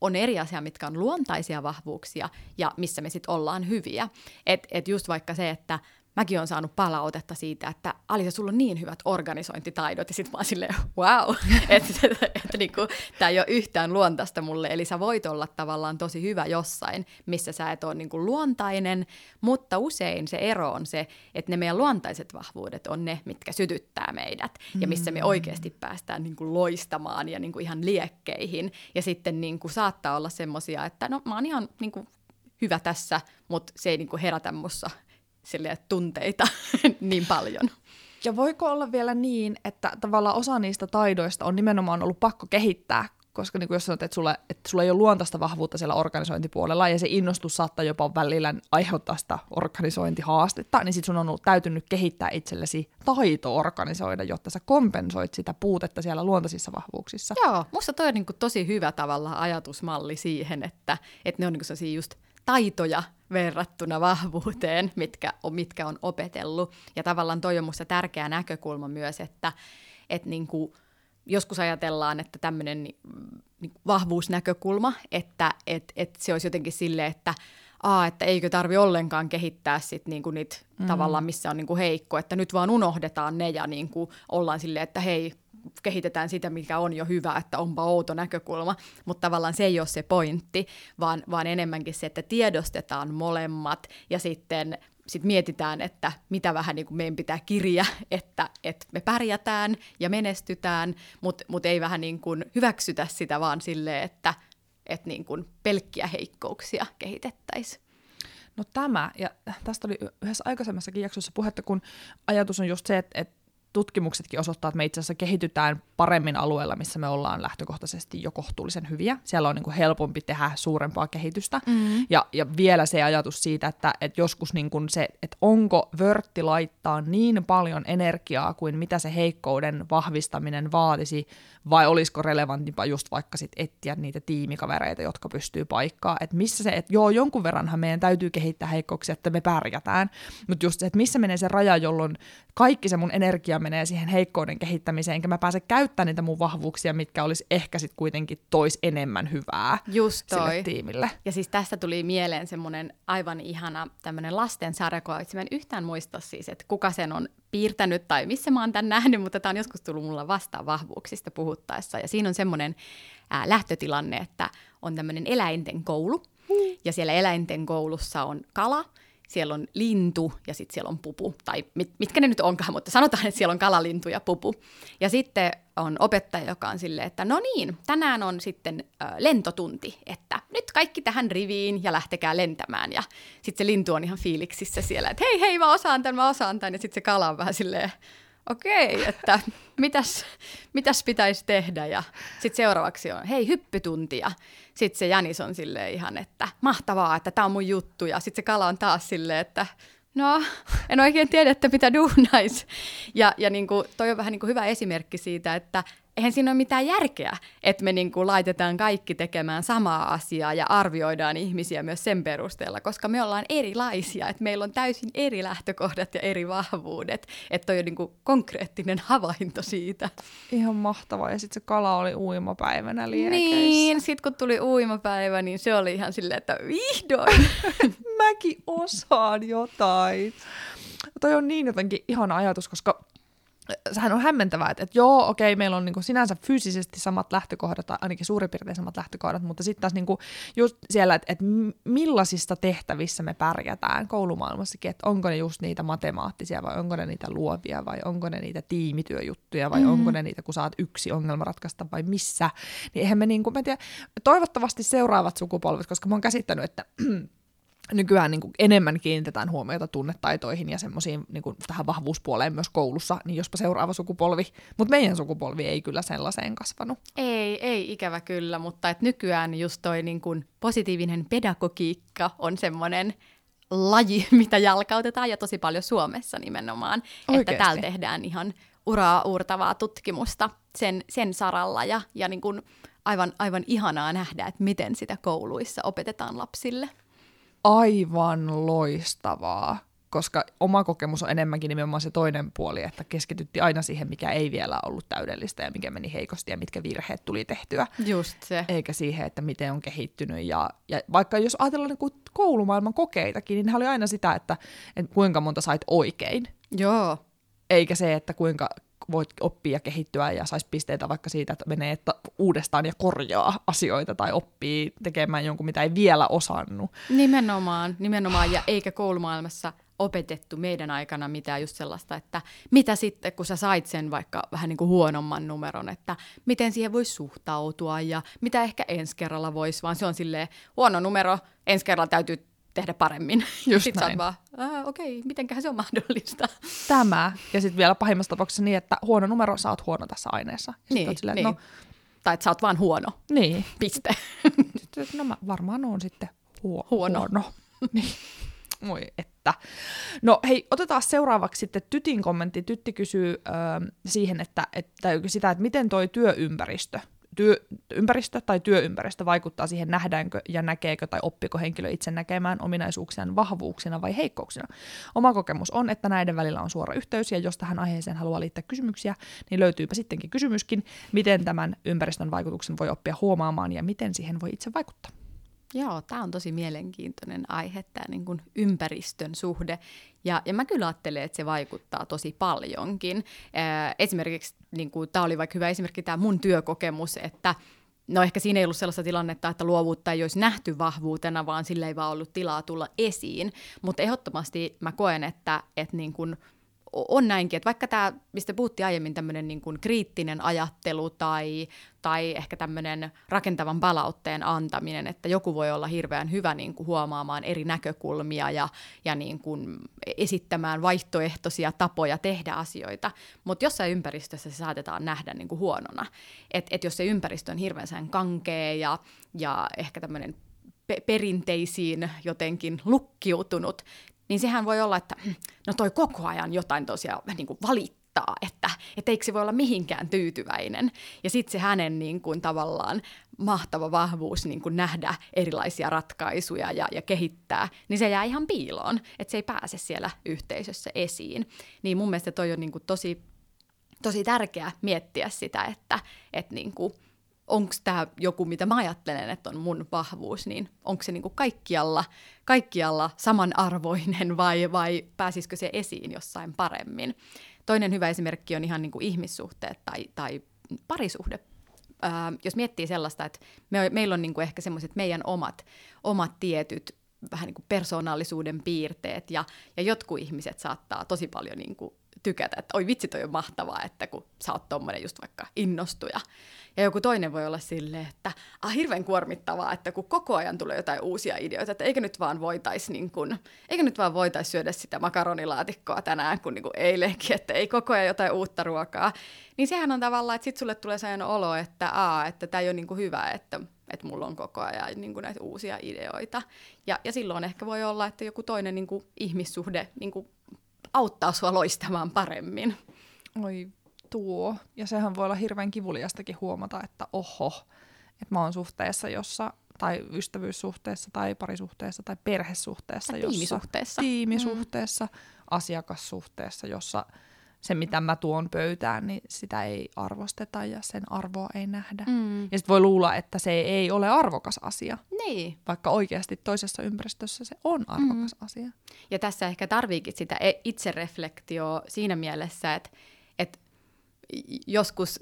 Speaker 2: on eri asia, mitkä on luontaisia vahvuuksia ja missä me sitten ollaan hyviä. Että et just vaikka se, että mäkin on saanut palautetta siitä, että Alisa, sulla on niin hyvät organisointitaidot, ja sitten mä oon silleen, wow, että et, et, niinku, tämä ei ole yhtään luontaista mulle, eli sä voit olla tavallaan tosi hyvä jossain, missä sä et ole niinku luontainen, mutta usein se ero on se, että ne meidän luontaiset vahvuudet on ne, mitkä sytyttää meidät, ja missä me mm. oikeasti päästään niinku loistamaan ja niinku ihan liekkeihin, ja sitten niinku saattaa olla semmoisia, että no mä oon ihan niinku hyvä tässä, mutta se ei niinku herätä mussa sille tunteita niin paljon.
Speaker 1: Ja voiko olla vielä niin, että tavallaan osa niistä taidoista on nimenomaan ollut pakko kehittää, koska niin kuin jos sanot, että sulla, että sulla ei ole luontaista vahvuutta siellä organisointipuolella ja se innostus saattaa jopa välillä aiheuttaa sitä organisointihaastetta, niin sitten sun on ollut täytynyt kehittää itsellesi taito organisoida, jotta sä kompensoit sitä puutetta siellä luontaisissa vahvuuksissa.
Speaker 2: Joo, musta toi on niin kuin tosi hyvä tavalla ajatusmalli siihen, että, että ne on niin kuin just taitoja verrattuna vahvuuteen, mitkä on, mitkä on opetellut. Ja tavallaan toi on musta tärkeä näkökulma myös, että, että niin kuin, joskus ajatellaan, että tämmöinen niin vahvuusnäkökulma, että et, et se olisi jotenkin sille, että Aa, että eikö tarvi ollenkaan kehittää sit niinku niitä mm. tavallaan, missä on niinku heikko, että nyt vaan unohdetaan ne ja niinku ollaan silleen, että hei, kehitetään sitä, mikä on jo hyvä, että onpa outo näkökulma, mutta tavallaan se ei ole se pointti, vaan, vaan enemmänkin se, että tiedostetaan molemmat ja sitten sitten mietitään, että mitä vähän niin kuin meidän pitää kirja, että, että me pärjätään ja menestytään, mutta mut ei vähän niin kuin hyväksytä sitä vaan silleen, että, että niin kuin pelkkiä heikkouksia kehitettäisiin.
Speaker 1: No tämä, ja tästä oli yhdessä aikaisemmassakin jaksossa puhetta, kun ajatus on just se, että, että tutkimuksetkin osoittaa, että me itse asiassa kehitytään paremmin alueella, missä me ollaan lähtökohtaisesti jo kohtuullisen hyviä. Siellä on niin kuin helpompi tehdä suurempaa kehitystä. Mm-hmm. Ja, ja vielä se ajatus siitä, että, että joskus niin kuin se, että onko vörtti laittaa niin paljon energiaa kuin mitä se heikkouden vahvistaminen vaatisi, vai olisiko relevantimpaa just vaikka sit etsiä niitä tiimikavereita, jotka pystyy paikkaa. Että missä se, että joo, jonkun verranhan meidän täytyy kehittää heikkouksia, että me pärjätään, mutta just se, että missä menee se raja, jolloin kaikki se mun energia menee siihen heikkouden kehittämiseen, enkä mä pääse käyttämään niitä mun vahvuuksia, mitkä olisi ehkä sitten kuitenkin tois enemmän hyvää
Speaker 2: Just toi.
Speaker 1: sille tiimille.
Speaker 2: Ja siis tästä tuli mieleen semmoinen aivan ihana tämmöinen lasten kun mä en yhtään muista siis, että kuka sen on piirtänyt tai missä mä oon tämän nähnyt, mutta tämä on joskus tullut mulla vastaan vahvuuksista puhuttaessa. Ja siinä on semmoinen ää, lähtötilanne, että on tämmöinen eläinten koulu, ja siellä eläinten koulussa on kala, siellä on lintu ja sitten siellä on pupu, tai mit, mitkä ne nyt onkaan, mutta sanotaan, että siellä on kalalintu ja pupu. Ja sitten on opettaja, joka on silleen, että no niin, tänään on sitten ö, lentotunti, että nyt kaikki tähän riviin ja lähtekää lentämään. Ja sitten se lintu on ihan fiiliksissä siellä, että hei hei, mä osaan tämän, mä osaan tämän. Ja sitten se kala on vähän silleen, okei, okay, että mitäs, mitäs pitäisi tehdä. Ja sitten seuraavaksi on, hei, hyppytunti. Ja sitten se Janis on silleen ihan, että mahtavaa, että tämä on mun juttu. Ja sitten se kala on taas silleen, että no, en oikein tiedä, että mitä duunais. Ja, ja niin kuin, toi on vähän niin kuin hyvä esimerkki siitä, että eihän siinä ole mitään järkeä, että me niin kuin laitetaan kaikki tekemään samaa asiaa ja arvioidaan ihmisiä myös sen perusteella, koska me ollaan erilaisia, että meillä on täysin eri lähtökohdat ja eri vahvuudet, että toi on niin kuin konkreettinen havainto siitä.
Speaker 1: Ihan mahtavaa, ja sitten se kala oli uimapäivänä liekeissä.
Speaker 2: Niin, sitten kun tuli uimapäivä, niin se oli ihan silleen, että vihdoin.
Speaker 1: Mäkin osaan jotain. Toi on niin jotenkin ihana ajatus, koska sehän on hämmentävää, että, että joo, okei, meillä on niin kuin sinänsä fyysisesti samat lähtökohdat, tai ainakin suurin piirtein samat lähtökohdat, mutta sitten taas niin kuin just siellä, että, että millaisista tehtävissä me pärjätään koulumaailmassakin, että onko ne just niitä matemaattisia, vai onko ne niitä luovia, vai onko ne niitä tiimityöjuttuja, vai mm. onko ne niitä, kun saat yksi ongelma ratkaista, vai missä, niin eihän me niin kuin, mä tiedä, toivottavasti seuraavat sukupolvet, koska mä oon käsittänyt, että nykyään niin kuin enemmän kiinnitetään huomiota tunnetaitoihin ja semmoisiin niin tähän vahvuuspuoleen myös koulussa, niin jospa seuraava sukupolvi, mutta meidän sukupolvi ei kyllä sellaiseen kasvanut.
Speaker 2: Ei, ei ikävä kyllä, mutta et nykyään just toi niin kuin positiivinen pedagogiikka on semmoinen laji, mitä jalkautetaan ja tosi paljon Suomessa nimenomaan, Oikeasti. että täällä tehdään ihan uraa uurtavaa tutkimusta sen, sen saralla ja, ja niin kuin aivan, aivan ihanaa nähdä, että miten sitä kouluissa opetetaan lapsille
Speaker 1: aivan loistavaa, koska oma kokemus on enemmänkin nimenomaan se toinen puoli, että keskitytti aina siihen, mikä ei vielä ollut täydellistä ja mikä meni heikosti ja mitkä virheet tuli tehtyä.
Speaker 2: Just se.
Speaker 1: Eikä siihen, että miten on kehittynyt. Ja, ja vaikka jos ajatellaan niin koulumaailman kokeitakin, niin ne oli aina sitä, että, että kuinka monta sait oikein.
Speaker 2: Joo.
Speaker 1: Eikä se, että kuinka voit oppia ja kehittyä ja saisi pisteitä vaikka siitä, että menee että uudestaan ja korjaa asioita tai oppii tekemään jonkun, mitä ei vielä osannut.
Speaker 2: Nimenomaan, nimenomaan ja eikä koulumaailmassa opetettu meidän aikana mitään just sellaista, että mitä sitten, kun sä sait sen vaikka vähän niin kuin huonomman numeron, että miten siihen voisi suhtautua ja mitä ehkä ensi kerralla voisi, vaan se on silleen huono numero, ensi kerralla täytyy tehdä paremmin. Just sitten näin. vaan, okei, okay, mitenköhän se on mahdollista.
Speaker 1: Tämä, ja sitten vielä pahimmassa tapauksessa niin, että huono numero, sä oot huono tässä aineessa.
Speaker 2: Niin, silleen, niin. No, tai että sä oot vaan huono.
Speaker 1: Niin.
Speaker 2: Piste.
Speaker 1: no mä varmaan oon sitten huo- huono. huono. niin. Moi, että. No hei, otetaan seuraavaksi sitten Tytin kommentti. Tytti kysyy äh, siihen, että, että sitä, että miten toi työympäristö työ, ympäristö tai työympäristö vaikuttaa siihen, nähdäänkö ja näkeekö tai oppiko henkilö itse näkemään ominaisuuksiaan vahvuuksina vai heikkouksina. Oma kokemus on, että näiden välillä on suora yhteys, ja jos tähän aiheeseen haluaa liittää kysymyksiä, niin löytyypä sittenkin kysymyskin, miten tämän ympäristön vaikutuksen voi oppia huomaamaan ja miten siihen voi itse vaikuttaa.
Speaker 2: Joo, tämä on tosi mielenkiintoinen aihe, tämä niin kuin ympäristön suhde. Ja, ja mä kyllä ajattelen, että se vaikuttaa tosi paljonkin. Esimerkiksi, niin kuin, tämä oli vaikka hyvä esimerkki, tämä mun työkokemus, että no ehkä siinä ei ollut sellaista tilannetta, että luovuutta ei olisi nähty vahvuutena, vaan sillä ei vaan ollut tilaa tulla esiin. Mutta ehdottomasti mä koen, että, että niin kun on näinkin, että vaikka tämä, mistä puhuttiin aiemmin, tämmöinen niin kuin kriittinen ajattelu tai, tai ehkä tämmöinen rakentavan palautteen antaminen, että joku voi olla hirveän hyvä niin kuin huomaamaan eri näkökulmia ja, ja niin kuin esittämään vaihtoehtoisia tapoja tehdä asioita, mutta jossain ympäristössä se saatetaan nähdä niin kuin huonona. Että et jos se ympäristö on hirveän kankea ja, ja ehkä tämmöinen perinteisiin jotenkin lukkiutunut, niin sehän voi olla, että mm, no toi koko ajan jotain tosiaan niin kuin valittaa, että, että eikö se voi olla mihinkään tyytyväinen. Ja sitten se hänen niin kuin, tavallaan mahtava vahvuus niin kuin nähdä erilaisia ratkaisuja ja, ja kehittää, niin se jää ihan piiloon, että se ei pääse siellä yhteisössä esiin. Niin mun mielestä toi on niin kuin tosi, tosi tärkeää miettiä sitä, että, että niin kuin, onko tämä joku, mitä mä ajattelen, että on mun vahvuus, niin onko se niinku kaikkialla, kaikkialla samanarvoinen vai, vai pääsisikö se esiin jossain paremmin. Toinen hyvä esimerkki on ihan niinku ihmissuhteet tai, tai parisuhde. Ää, jos miettii sellaista, että me, meillä on niinku ehkä semmoiset meidän omat, omat tietyt vähän niin kuin persoonallisuuden piirteet ja, ja jotkut ihmiset saattaa tosi paljon niin kuin tykätä, että oi vitsi toi on mahtavaa, että kun sä oot tommonen just vaikka innostuja. Ja joku toinen voi olla silleen, että ah, hirveän kuormittavaa, että kun koko ajan tulee jotain uusia ideoita, että eikö nyt vaan voitaisi niin kun, eikö nyt vaan voitais syödä sitä makaronilaatikkoa tänään, kun niin kun eilenkin, että ei koko ajan jotain uutta ruokaa. Niin sehän on tavallaan, että sitten sulle tulee sellainen olo, että aa, että tämä ei ole niin hyvä, että että mulla on koko ajan niin kuin näitä uusia ideoita. Ja, ja silloin ehkä voi olla, että joku toinen niin kuin ihmissuhde niin kuin auttaa sua loistamaan paremmin.
Speaker 1: Oi tuo. Ja sehän voi olla hirveän kivuliastakin huomata, että oho, että mä oon suhteessa, jossa tai ystävyyssuhteessa tai parisuhteessa tai perhesuhteessa. Tai
Speaker 2: tiimisuhteessa.
Speaker 1: Jossa, tiimisuhteessa, mm. asiakassuhteessa, jossa se, mitä mä tuon pöytään, niin sitä ei arvosteta ja sen arvoa ei nähdä. Mm. Ja sitten voi luulla, että se ei ole arvokas asia.
Speaker 2: Niin.
Speaker 1: Vaikka oikeasti toisessa ympäristössä se on arvokas mm. asia.
Speaker 2: Ja tässä ehkä tarviikin sitä e- itsereflektioa siinä mielessä, että, että joskus,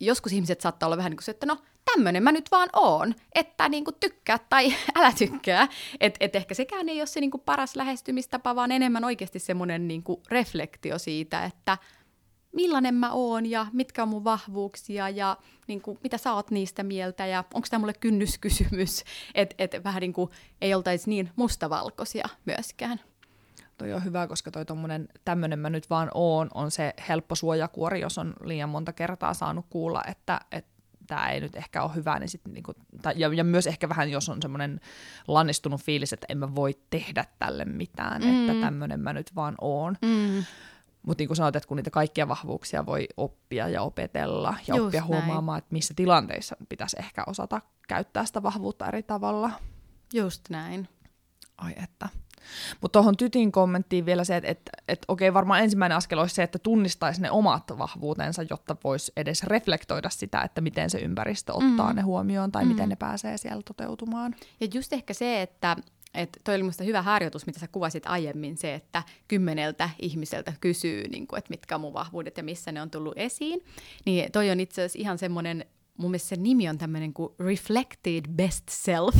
Speaker 2: joskus ihmiset saattaa olla vähän niin kuin se, että no tämmöinen mä nyt vaan oon, että niin kuin tykkää tai älä tykkää. Että et ehkä sekään ei ole se niin kuin paras lähestymistapa, vaan enemmän oikeasti semmoinen niin kuin reflektio siitä, että millainen mä oon ja mitkä on mun vahvuuksia ja niin kuin, mitä sä oot niistä mieltä ja onko tämä mulle kynnyskysymys, että et vähän niin kuin ei oltaisi niin mustavalkoisia myöskään
Speaker 1: toi on hyvä, koska toi tommonen tämmönen mä nyt vaan oon, on se helppo suojakuori, jos on liian monta kertaa saanut kuulla, että, että tämä ei nyt ehkä ole hyvä, niin sit niinku, tai, ja, ja myös ehkä vähän, jos on semmoinen lannistunut fiilis, että en mä voi tehdä tälle mitään, mm. että tämmöinen mä nyt vaan oon. Mm. Mutta niin kuin sanoit, että kun niitä kaikkia vahvuuksia voi oppia ja opetella ja Just oppia näin. huomaamaan, että missä tilanteissa pitäisi ehkä osata käyttää sitä vahvuutta eri tavalla.
Speaker 2: Just näin.
Speaker 1: Ai että. Mutta tuohon Tytin kommenttiin vielä se, että et, et, okei, varmaan ensimmäinen askel olisi se, että tunnistaisi ne omat vahvuutensa, jotta voisi edes reflektoida sitä, että miten se ympäristö ottaa mm. ne huomioon tai mm. miten ne pääsee siellä toteutumaan.
Speaker 2: Ja just ehkä se, että että toi oli minusta hyvä harjoitus, mitä sä kuvasit aiemmin, se, että kymmeneltä ihmiseltä kysyy, niin kuin, että mitkä on mun vahvuudet ja missä ne on tullut esiin. Niin toi on itse asiassa ihan semmoinen mun mielestä se nimi on tämmöinen kuin Reflected Best Self.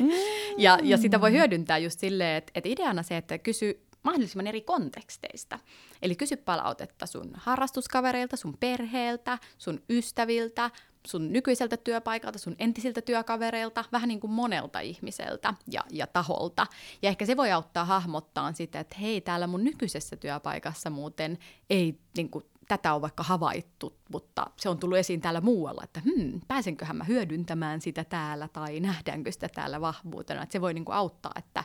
Speaker 2: Mm. ja, ja sitä voi hyödyntää just silleen, että, että ideana se, että kysy mahdollisimman eri konteksteista. Eli kysy palautetta sun harrastuskavereilta, sun perheeltä, sun ystäviltä, sun nykyiseltä työpaikalta, sun entisiltä työkavereilta, vähän niin kuin monelta ihmiseltä ja, ja taholta. Ja ehkä se voi auttaa hahmottaa sitä, että hei, täällä mun nykyisessä työpaikassa muuten ei niin kuin, tätä on vaikka havaittu, mutta se on tullut esiin täällä muualla, että hmm, pääsenköhän mä hyödyntämään sitä täällä tai nähdäänkö sitä täällä vahvuutena. Että se voi niin kuin auttaa, että,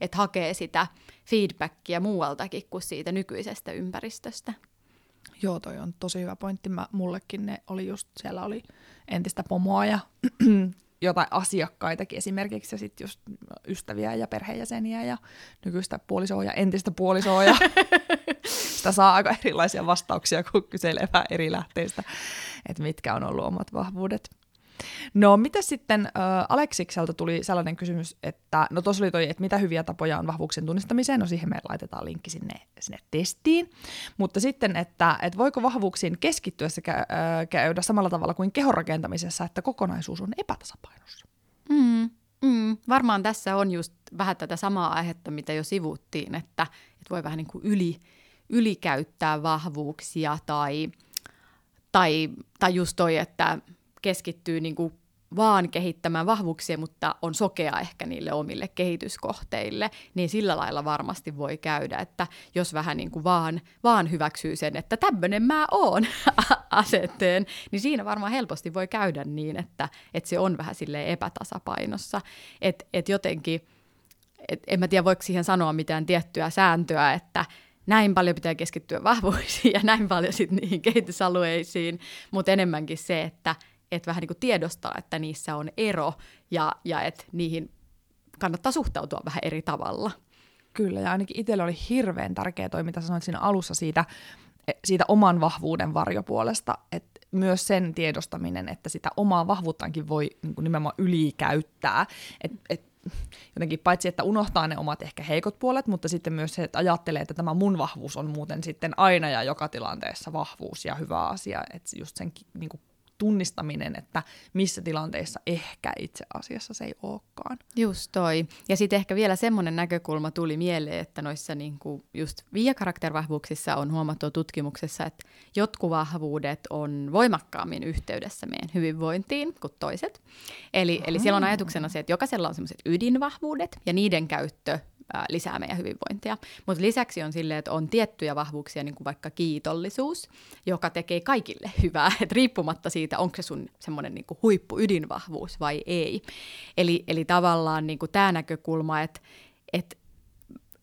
Speaker 2: että hakee sitä feedbackia muualtakin kuin siitä nykyisestä ympäristöstä.
Speaker 1: Joo, toi on tosi hyvä pointti. Mä, mullekin ne oli just, siellä oli entistä pomoa ja jotain asiakkaitakin esimerkiksi ja sitten just ystäviä ja perheenjäseniä ja nykyistä puolisoa ja entistä puolisoa ja sitä saa aika erilaisia vastauksia, kun kyselee vähän eri lähteistä, että mitkä on ollut omat vahvuudet. No mitä sitten äh, Aleksikselta tuli sellainen kysymys, että no tuossa oli toi, että mitä hyviä tapoja on vahvuuksien tunnistamiseen, no siihen me laitetaan linkki sinne, sinne testiin, mutta sitten, että, että voiko vahvuuksiin keskittyessä kä- äh, käydä samalla tavalla kuin kehon rakentamisessa, että kokonaisuus on epätasapainossa?
Speaker 2: Mm, mm. Varmaan tässä on just vähän tätä samaa aihetta, mitä jo sivuttiin, että, että voi vähän niin kuin yli, ylikäyttää vahvuuksia tai, tai, tai just toi, että keskittyy niin kuin vaan kehittämään vahvuuksia, mutta on sokea ehkä niille omille kehityskohteille, niin sillä lailla varmasti voi käydä, että jos vähän niin kuin vaan, vaan hyväksyy sen, että tämmöinen mä oon asetteen, niin siinä varmaan helposti voi käydä niin, että, että se on vähän sille epätasapainossa, että et jotenkin, et en mä tiedä voiko siihen sanoa mitään tiettyä sääntöä, että näin paljon pitää keskittyä vahvuuksiin ja näin paljon sitten niihin kehitysalueisiin, mutta enemmänkin se, että että vähän niin kuin tiedostaa, että niissä on ero ja, ja että niihin kannattaa suhtautua vähän eri tavalla.
Speaker 1: Kyllä, ja ainakin itselle oli hirveän tärkeä toi, mitä sanoit siinä alussa siitä, siitä oman vahvuuden varjopuolesta, että myös sen tiedostaminen, että sitä omaa vahvuuttaankin voi niin kuin nimenomaan ylikäyttää. Et, et, jotenkin paitsi, että unohtaa ne omat ehkä heikot puolet, mutta sitten myös se, että ajattelee, että tämä mun vahvuus on muuten sitten aina ja joka tilanteessa vahvuus ja hyvä asia, että just sen niin kuin tunnistaminen, että missä tilanteissa ehkä itse asiassa se ei olekaan.
Speaker 2: Just toi. Ja sitten ehkä vielä semmoinen näkökulma tuli mieleen, että noissa niinku just viiakaraktervahvuuksissa on huomattu tutkimuksessa, että jotkut vahvuudet on voimakkaammin yhteydessä meidän hyvinvointiin kuin toiset. Eli, eli siellä on ajatuksena se, että jokaisella on semmoiset ydinvahvuudet ja niiden käyttö lisää meidän hyvinvointia. Mutta lisäksi on silleen, että on tiettyjä vahvuuksia, niin kuin vaikka kiitollisuus, joka tekee kaikille hyvää, että riippumatta siitä, onko se sun semmoinen niin huippu ydinvahvuus vai ei. Eli, eli tavallaan niin tämä näkökulma, että, että,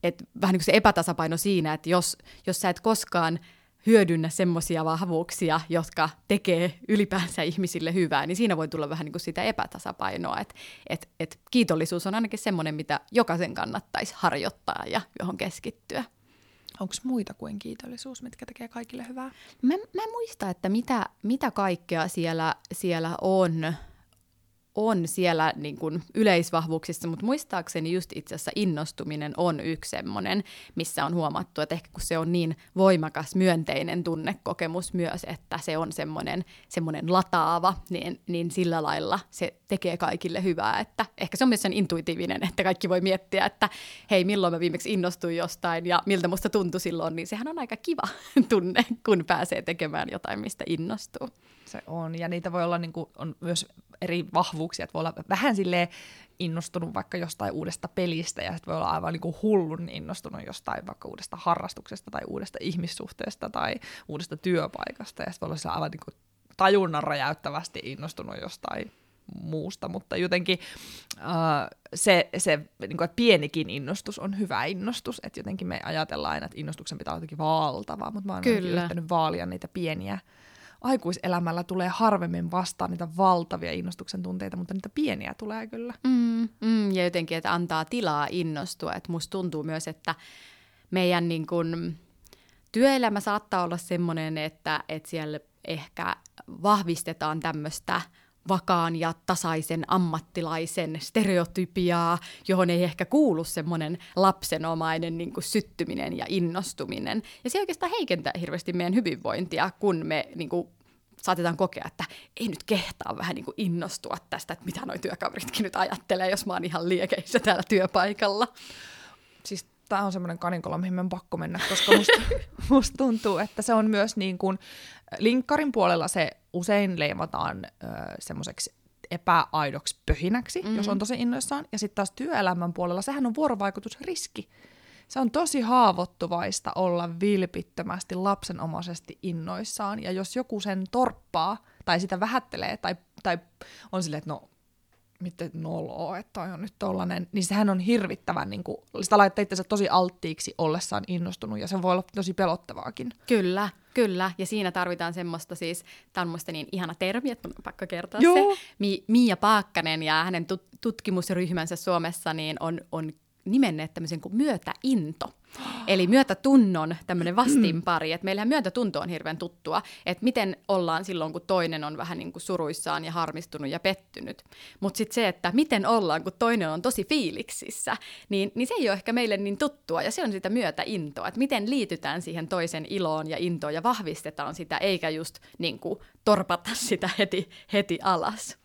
Speaker 2: että vähän niin kuin se epätasapaino siinä, että jos, jos sä et koskaan – hyödynnä semmoisia vahvuuksia, jotka tekee ylipäänsä ihmisille hyvää, niin siinä voi tulla vähän niin kuin sitä epätasapainoa, että et, et kiitollisuus on ainakin semmoinen, mitä jokaisen kannattaisi harjoittaa ja johon keskittyä.
Speaker 1: Onko muita kuin kiitollisuus, mitkä tekee kaikille hyvää?
Speaker 2: Mä, mä muista, että mitä, mitä kaikkea siellä, siellä on on siellä niin kuin yleisvahvuuksissa, mutta muistaakseni just itse asiassa innostuminen on yksi semmoinen, missä on huomattu, että ehkä kun se on niin voimakas myönteinen tunnekokemus myös, että se on semmoinen, semmoinen lataava, niin, niin sillä lailla se tekee kaikille hyvää, että ehkä se on myös sen intuitiivinen, että kaikki voi miettiä, että hei, milloin mä viimeksi innostuin jostain ja miltä musta tuntui silloin, niin sehän on aika kiva tunne, kun pääsee tekemään jotain, mistä innostuu.
Speaker 1: Se on, ja niitä voi olla niin kuin, on myös eri vahvuuksia, että voi olla vähän silleen innostunut vaikka jostain uudesta pelistä, ja sitten voi olla aivan niin kuin hullun innostunut jostain vaikka uudesta harrastuksesta tai uudesta ihmissuhteesta tai uudesta työpaikasta, ja sitten voi olla aivan niin kuin tajunnan räjäyttävästi innostunut jostain muusta, mutta jotenkin uh, se, se niin kuin, että pienikin innostus on hyvä innostus, että jotenkin me ajatellaan aina, että innostuksen pitää olla jotenkin valtava, mutta mä oon yrittänyt vaalia niitä pieniä aikuiselämällä tulee harvemmin vastaan niitä valtavia innostuksen tunteita, mutta niitä pieniä tulee kyllä.
Speaker 2: Mm, mm, ja jotenkin, että antaa tilaa innostua. Että musta tuntuu myös, että meidän niin kun, työelämä saattaa olla semmoinen, että, että siellä ehkä vahvistetaan tämmöistä – vakaan ja tasaisen ammattilaisen stereotypiaa, johon ei ehkä kuulu semmoinen lapsenomainen niin kuin syttyminen ja innostuminen. Ja se oikeastaan heikentää hirveästi meidän hyvinvointia, kun me niin kuin, saatetaan kokea, että ei nyt kehtaa vähän niin kuin innostua tästä, että mitä noi työkaveritkin nyt ajattelee, jos mä oon ihan liekeissä täällä työpaikalla.
Speaker 1: Siis tämä on semmoinen kaninkola, mihin on pakko mennä, koska musta, musta tuntuu, että se on myös niin kuin, linkkarin puolella se usein leimataan semmoiseksi epäaidoksi pöhinäksi, mm-hmm. jos on tosi innoissaan. Ja sitten taas työelämän puolella, sehän on vuorovaikutusriski. Se on tosi haavoittuvaista olla vilpittömästi lapsenomaisesti innoissaan. Ja jos joku sen torppaa tai sitä vähättelee tai, tai on silleen, että no miten noloa, että toi on nyt tollanen, niin sehän on hirvittävän, niin kuin, sitä laittaa itse tosi alttiiksi ollessaan innostunut, ja se voi olla tosi pelottavaakin.
Speaker 2: Kyllä, kyllä, ja siinä tarvitaan semmoista siis, tämä on niin ihana termi, että on pakko kertoa Joo. se, Mi- Mia Paakkanen ja hänen tut- tutkimusryhmänsä Suomessa niin on, on nimenneet tämmöisen kuin myötäinto. Eli myötätunnon tämmöinen vastinpari, että meillähän myötätunto on hirveän tuttua, että miten ollaan silloin, kun toinen on vähän niin kuin suruissaan ja harmistunut ja pettynyt. Mutta sitten se, että miten ollaan, kun toinen on tosi fiiliksissä, niin, niin se ei ole ehkä meille niin tuttua. Ja se on sitä myötäintoa, että miten liitytään siihen toisen iloon ja intoon ja vahvistetaan sitä, eikä just niin kuin torpata sitä heti, heti alas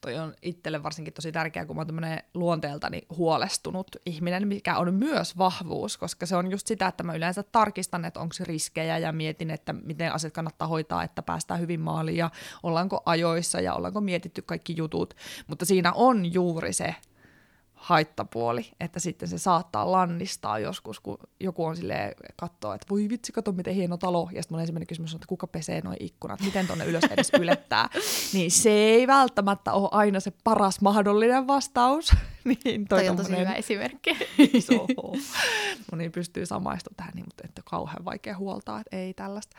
Speaker 1: toi on itselle varsinkin tosi tärkeää, kun mä oon luonteeltani huolestunut ihminen, mikä on myös vahvuus, koska se on just sitä, että mä yleensä tarkistan, että onko riskejä ja mietin, että miten asiat kannattaa hoitaa, että päästään hyvin maaliin ja ollaanko ajoissa ja ollaanko mietitty kaikki jutut. Mutta siinä on juuri se haittapuoli, että sitten se saattaa lannistaa joskus, kun joku on silleen katsoo, että voi vitsi, kato miten hieno talo, ja sitten mun ensimmäinen kysymys on, että kuka pesee noin ikkunat, miten tonne ylös edes ylettää, niin se ei välttämättä ole aina se paras mahdollinen vastaus.
Speaker 2: niin toi, toi on tosi hyvä esimerkki.
Speaker 1: Iso Moni pystyy samaistumaan tähän, niin, mutta että kauhean vaikea huoltaa, että ei tällaista.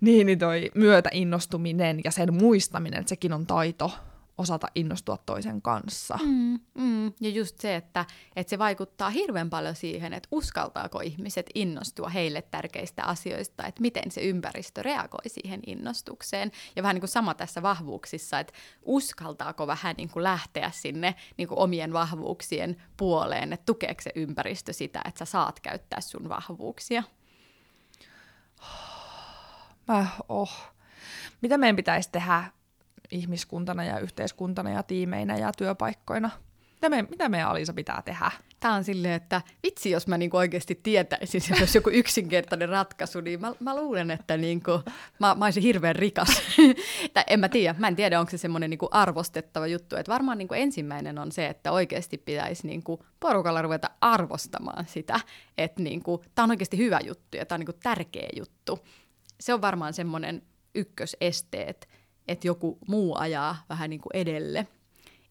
Speaker 1: Niin, niin toi myötä innostuminen ja sen muistaminen, että sekin on taito, osata innostua toisen kanssa.
Speaker 2: Mm, mm. Ja just se, että, että se vaikuttaa hirveän paljon siihen, että uskaltaako ihmiset innostua heille tärkeistä asioista, että miten se ympäristö reagoi siihen innostukseen. Ja vähän niin kuin sama tässä vahvuuksissa, että uskaltaako vähän niin kuin lähteä sinne niin kuin omien vahvuuksien puoleen, että tukeeko se ympäristö sitä, että sä saat käyttää sun vahvuuksia.
Speaker 1: Mä, oh. Mitä meidän pitäisi tehdä ihmiskuntana ja yhteiskuntana ja tiimeinä ja työpaikkoina. Mitä, me, mitä meidän Alisa pitää tehdä?
Speaker 2: Tämä on silleen, että vitsi, jos mä niinku oikeasti tietäisin, että olisi joku yksinkertainen ratkaisu, niin mä, mä luulen, että niinku, mä, mä olisin hirveän rikas. tai en mä tiedä, mä en tiedä, onko se semmoinen niinku arvostettava juttu. Että varmaan niinku ensimmäinen on se, että oikeasti pitäisi niinku porukalla ruveta arvostamaan sitä, että niinku, tämä on oikeasti hyvä juttu ja tämä on niinku tärkeä juttu. Se on varmaan semmoinen ykkösesteet että joku muu ajaa vähän niin kuin edelle.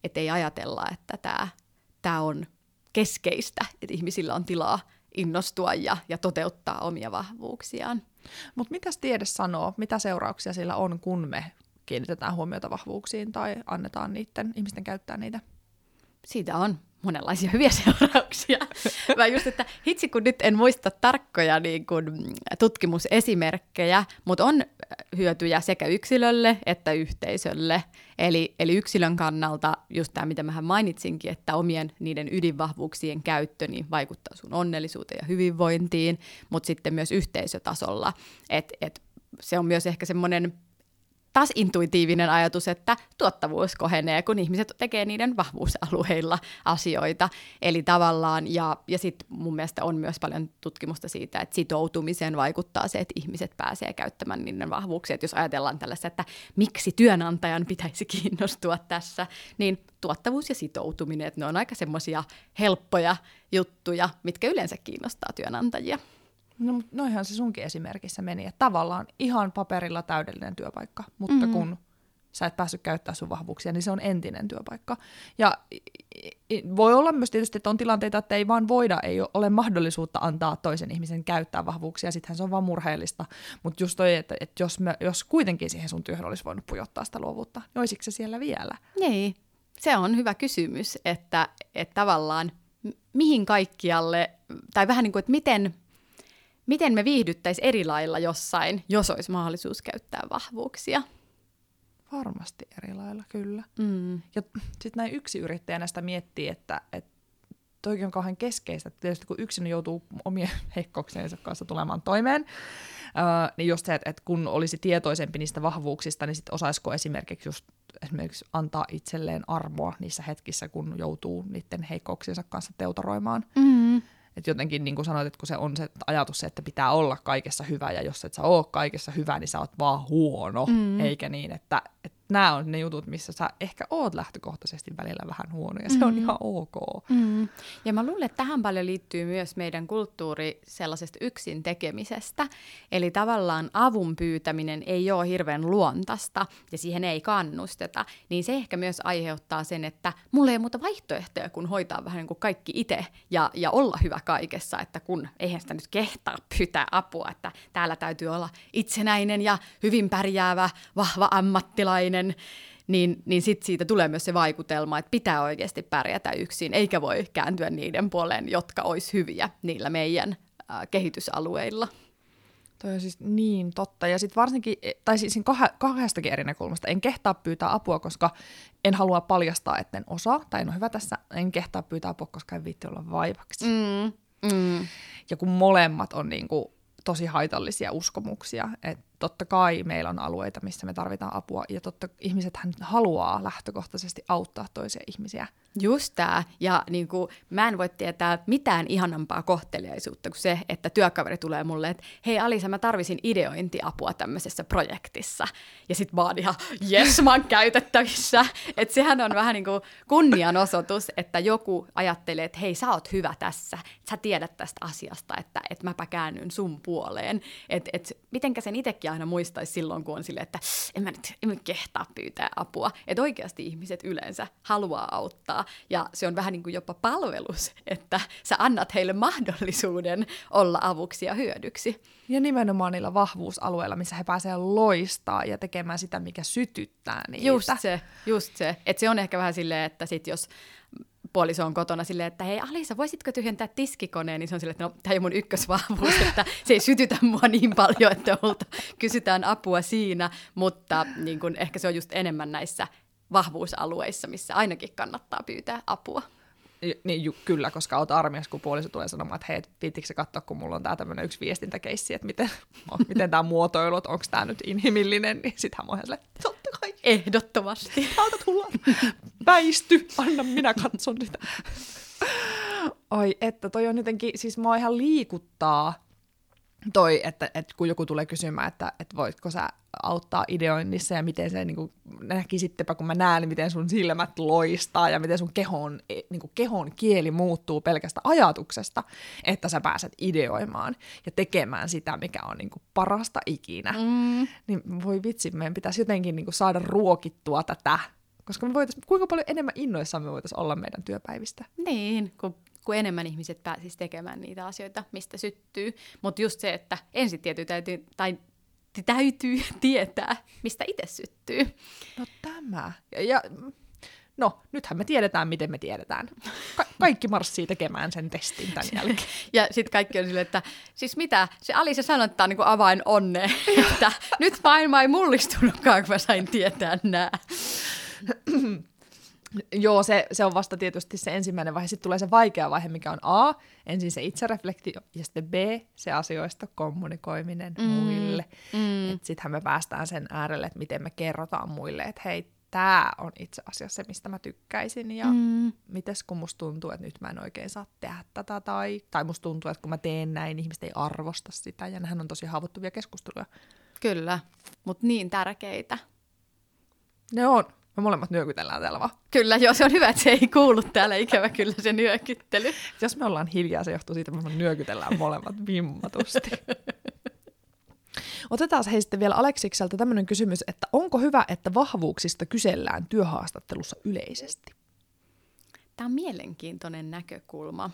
Speaker 2: Että ei ajatella, että tämä, tämä on keskeistä, että ihmisillä on tilaa innostua ja, ja toteuttaa omia vahvuuksiaan.
Speaker 1: Mutta mitä tiede sanoo, mitä seurauksia sillä on, kun me kiinnitetään huomiota vahvuuksiin tai annetaan niiden ihmisten käyttää niitä?
Speaker 2: Siitä on monenlaisia hyviä seurauksia. Mä just, että hitsi kun nyt en muista tarkkoja niin kun, tutkimusesimerkkejä, mutta on hyötyjä sekä yksilölle että yhteisölle. Eli, eli yksilön kannalta just tämä, mitä mä mainitsinkin, että omien niiden ydinvahvuuksien käyttö niin vaikuttaa sun onnellisuuteen ja hyvinvointiin, mutta sitten myös yhteisötasolla. Et, et se on myös ehkä semmoinen taas intuitiivinen ajatus, että tuottavuus kohenee, kun ihmiset tekee niiden vahvuusalueilla asioita. Eli tavallaan, ja, ja sitten mun mielestä on myös paljon tutkimusta siitä, että sitoutumiseen vaikuttaa se, että ihmiset pääsee käyttämään niiden vahvuuksia. Et jos ajatellaan tällaista, että miksi työnantajan pitäisi kiinnostua tässä, niin tuottavuus ja sitoutuminen, että ne on aika semmoisia helppoja juttuja, mitkä yleensä kiinnostaa työnantajia.
Speaker 1: No, noihan se sunkin esimerkissä meni, että tavallaan ihan paperilla täydellinen työpaikka, mutta mm-hmm. kun sä et päässyt käyttää sun vahvuuksia, niin se on entinen työpaikka. Ja voi olla myös tietysti, että on tilanteita, että ei vaan voida, ei ole mahdollisuutta antaa toisen ihmisen käyttää vahvuuksia, sittenhän se on vaan murheellista. Mutta just toi, että, että jos, me, jos kuitenkin siihen sun työhön olisi voinut pujottaa sitä luovuutta, niin olisiko se siellä vielä?
Speaker 2: Niin, se on hyvä kysymys, että, että tavallaan mihin kaikkialle, tai vähän niin kuin, että miten miten me viihdyttäisiin eri lailla jossain, jos olisi mahdollisuus käyttää vahvuuksia?
Speaker 1: Varmasti eri lailla, kyllä. Mm. Ja sitten näin yksi yrittäjänä sitä miettii, että, että toikin on kauhean keskeistä, tietysti kun yksin joutuu omien heikkouksiensa kanssa tulemaan toimeen, ää, niin just se, että, että kun olisi tietoisempi niistä vahvuuksista, niin sitten osaisiko esimerkiksi just esimerkiksi antaa itselleen armoa niissä hetkissä, kun joutuu niiden heikkouksiensa kanssa teutaroimaan. Mm. Että jotenkin niin kuin sanoit, että kun se on se ajatus se, että pitää olla kaikessa hyvä, ja jos et sä ole kaikessa hyvä, niin sä oot vaan huono, mm. eikä niin, että, että nämä on ne jutut, missä sä ehkä oot lähtökohtaisesti välillä vähän huono, ja se mm. on ihan ok. Mm.
Speaker 2: Ja mä luulen, että tähän paljon liittyy myös meidän kulttuuri sellaisesta yksin tekemisestä. Eli tavallaan avun pyytäminen ei ole hirveän luontasta, ja siihen ei kannusteta. Niin se ehkä myös aiheuttaa sen, että mulla ei ole muuta vaihtoehtoja, kun hoitaa vähän niin kuin kaikki itse, ja, ja olla hyvä kaikessa, että kun eihän sitä nyt kehtaa pyytää apua, että täällä täytyy olla itsenäinen ja hyvin pärjäävä, vahva ammattilainen, niin, niin sitten siitä tulee myös se vaikutelma, että pitää oikeasti pärjätä yksin, eikä voi kääntyä niiden puoleen, jotka olisi hyviä niillä meidän äh, kehitysalueilla.
Speaker 1: Toi on siis niin totta. Ja sitten varsinkin, tai siis kahdestakin eri näkökulmasta, en kehtaa pyytää apua, koska en halua paljastaa, että en osaa, tai en ole hyvä tässä, en kehtaa pyytää apua, koska en viitti olla vaivaksi. Mm, mm. Ja kun molemmat on niinku tosi haitallisia uskomuksia, että totta kai meillä on alueita, missä me tarvitaan apua, ja totta ihmisethän haluaa lähtökohtaisesti auttaa toisia ihmisiä.
Speaker 2: Just tämä, ja niin kuin, mä en voi tietää mitään ihanampaa kohteliaisuutta kuin se, että työkaveri tulee mulle, että hei Alisa, mä tarvisin ideointiapua tämmöisessä projektissa, ja sit vaan ihan, jes, mä oon käytettävissä. Että sehän on vähän niin kuin kunnianosoitus, että joku ajattelee, että hei, sä oot hyvä tässä, sä tiedät tästä asiasta, että, että mäpä käännyn sun puoleen. Että et, mitenkä sen itsekin aina muistaisi silloin, kun on silleen, että en mä nyt en mä kehtaa pyytää apua. Että oikeasti ihmiset yleensä haluaa auttaa ja se on vähän niin kuin jopa palvelus, että sä annat heille mahdollisuuden olla avuksi ja hyödyksi.
Speaker 1: Ja nimenomaan niillä vahvuusalueilla, missä he pääsevät loistaa ja tekemään sitä, mikä sytyttää niitä.
Speaker 2: Just se, just se. Että se on ehkä vähän silleen, että sit jos puoliso on kotona silleen, että hei Alisa, voisitko tyhjentää tiskikoneen, niin se on silleen, että no tämä ei mun ykkösvahvuus, että se ei sytytä mua niin paljon, että multa kysytään apua siinä, mutta niin kun, ehkä se on just enemmän näissä vahvuusalueissa, missä ainakin kannattaa pyytää apua.
Speaker 1: Niin ju, kyllä, koska olet armias, kun puoliso tulee sanomaan, että hei, viittikö katsoa, kun mulla on tämä tämmöinen yksi viestintäkeissi, että miten, miten tämä muotoilu, että onko tämä nyt inhimillinen, niin sitähän mä oon totta kai.
Speaker 2: Ehdottomasti.
Speaker 1: Auta tulla. Väisty, anna minä katson sitä. Oi, että toi on jotenkin, siis mua ihan liikuttaa toi, että, että kun joku tulee kysymään, että, että voitko sä auttaa ideoinnissa ja miten se niin näkisittepä, kun mä näen, niin miten sun silmät loistaa ja miten sun kehon, e, niin kuin kehon kieli muuttuu pelkästä ajatuksesta, että sä pääset ideoimaan ja tekemään sitä, mikä on niin kuin parasta ikinä. Mm. Niin voi vitsi, meidän pitäisi jotenkin niin kuin saada ruokittua tätä koska me voitais, kuinka paljon enemmän innoissaan me voitaisiin olla meidän työpäivistä.
Speaker 2: Niin, kun kun enemmän ihmiset pääsisi tekemään niitä asioita, mistä syttyy. Mutta just se, että ensin tietyy täytyy, tai täytyy tietää, mistä itse syttyy.
Speaker 1: No tämä. Ja, ja no, nythän me tiedetään, miten me tiedetään. Ka- kaikki marssii tekemään sen testin tämän jälkeen.
Speaker 2: ja sitten kaikki on silleen, että siis mitä, se Alisa sanoi, että tämä on niin avain onne, että nyt maailma ei mullistunutkaan, kun mä sain tietää nämä.
Speaker 1: Joo, se, se on vasta tietysti se ensimmäinen vaihe. Sitten tulee se vaikea vaihe, mikä on A, ensin se itsereflektio, ja sitten B, se asioista kommunikoiminen mm. muille. Mm. Sittenhän me päästään sen äärelle, että miten me kerrotaan muille, että hei, tämä on itse asiassa se, mistä mä tykkäisin, ja mm. mites kun musta tuntuu, että nyt mä en oikein saa tehdä tätä, tai, tai musta tuntuu, että kun mä teen näin, niin ihmiset ei arvosta sitä, ja nehän on tosi haavoittuvia keskusteluja.
Speaker 2: Kyllä, mutta niin tärkeitä.
Speaker 1: Ne on. Me molemmat nyökytellään täällä vaan.
Speaker 2: Kyllä, joo, se on hyvä, että se ei kuulu täällä ikävä kyllä se nyökyttely.
Speaker 1: Jos me ollaan hiljaa, se johtuu siitä, että me nyökytellään molemmat vimmatusti. Otetaan hei sitten vielä Aleksikselta tämmöinen kysymys, että onko hyvä, että vahvuuksista kysellään työhaastattelussa yleisesti?
Speaker 2: Tämä on mielenkiintoinen näkökulma.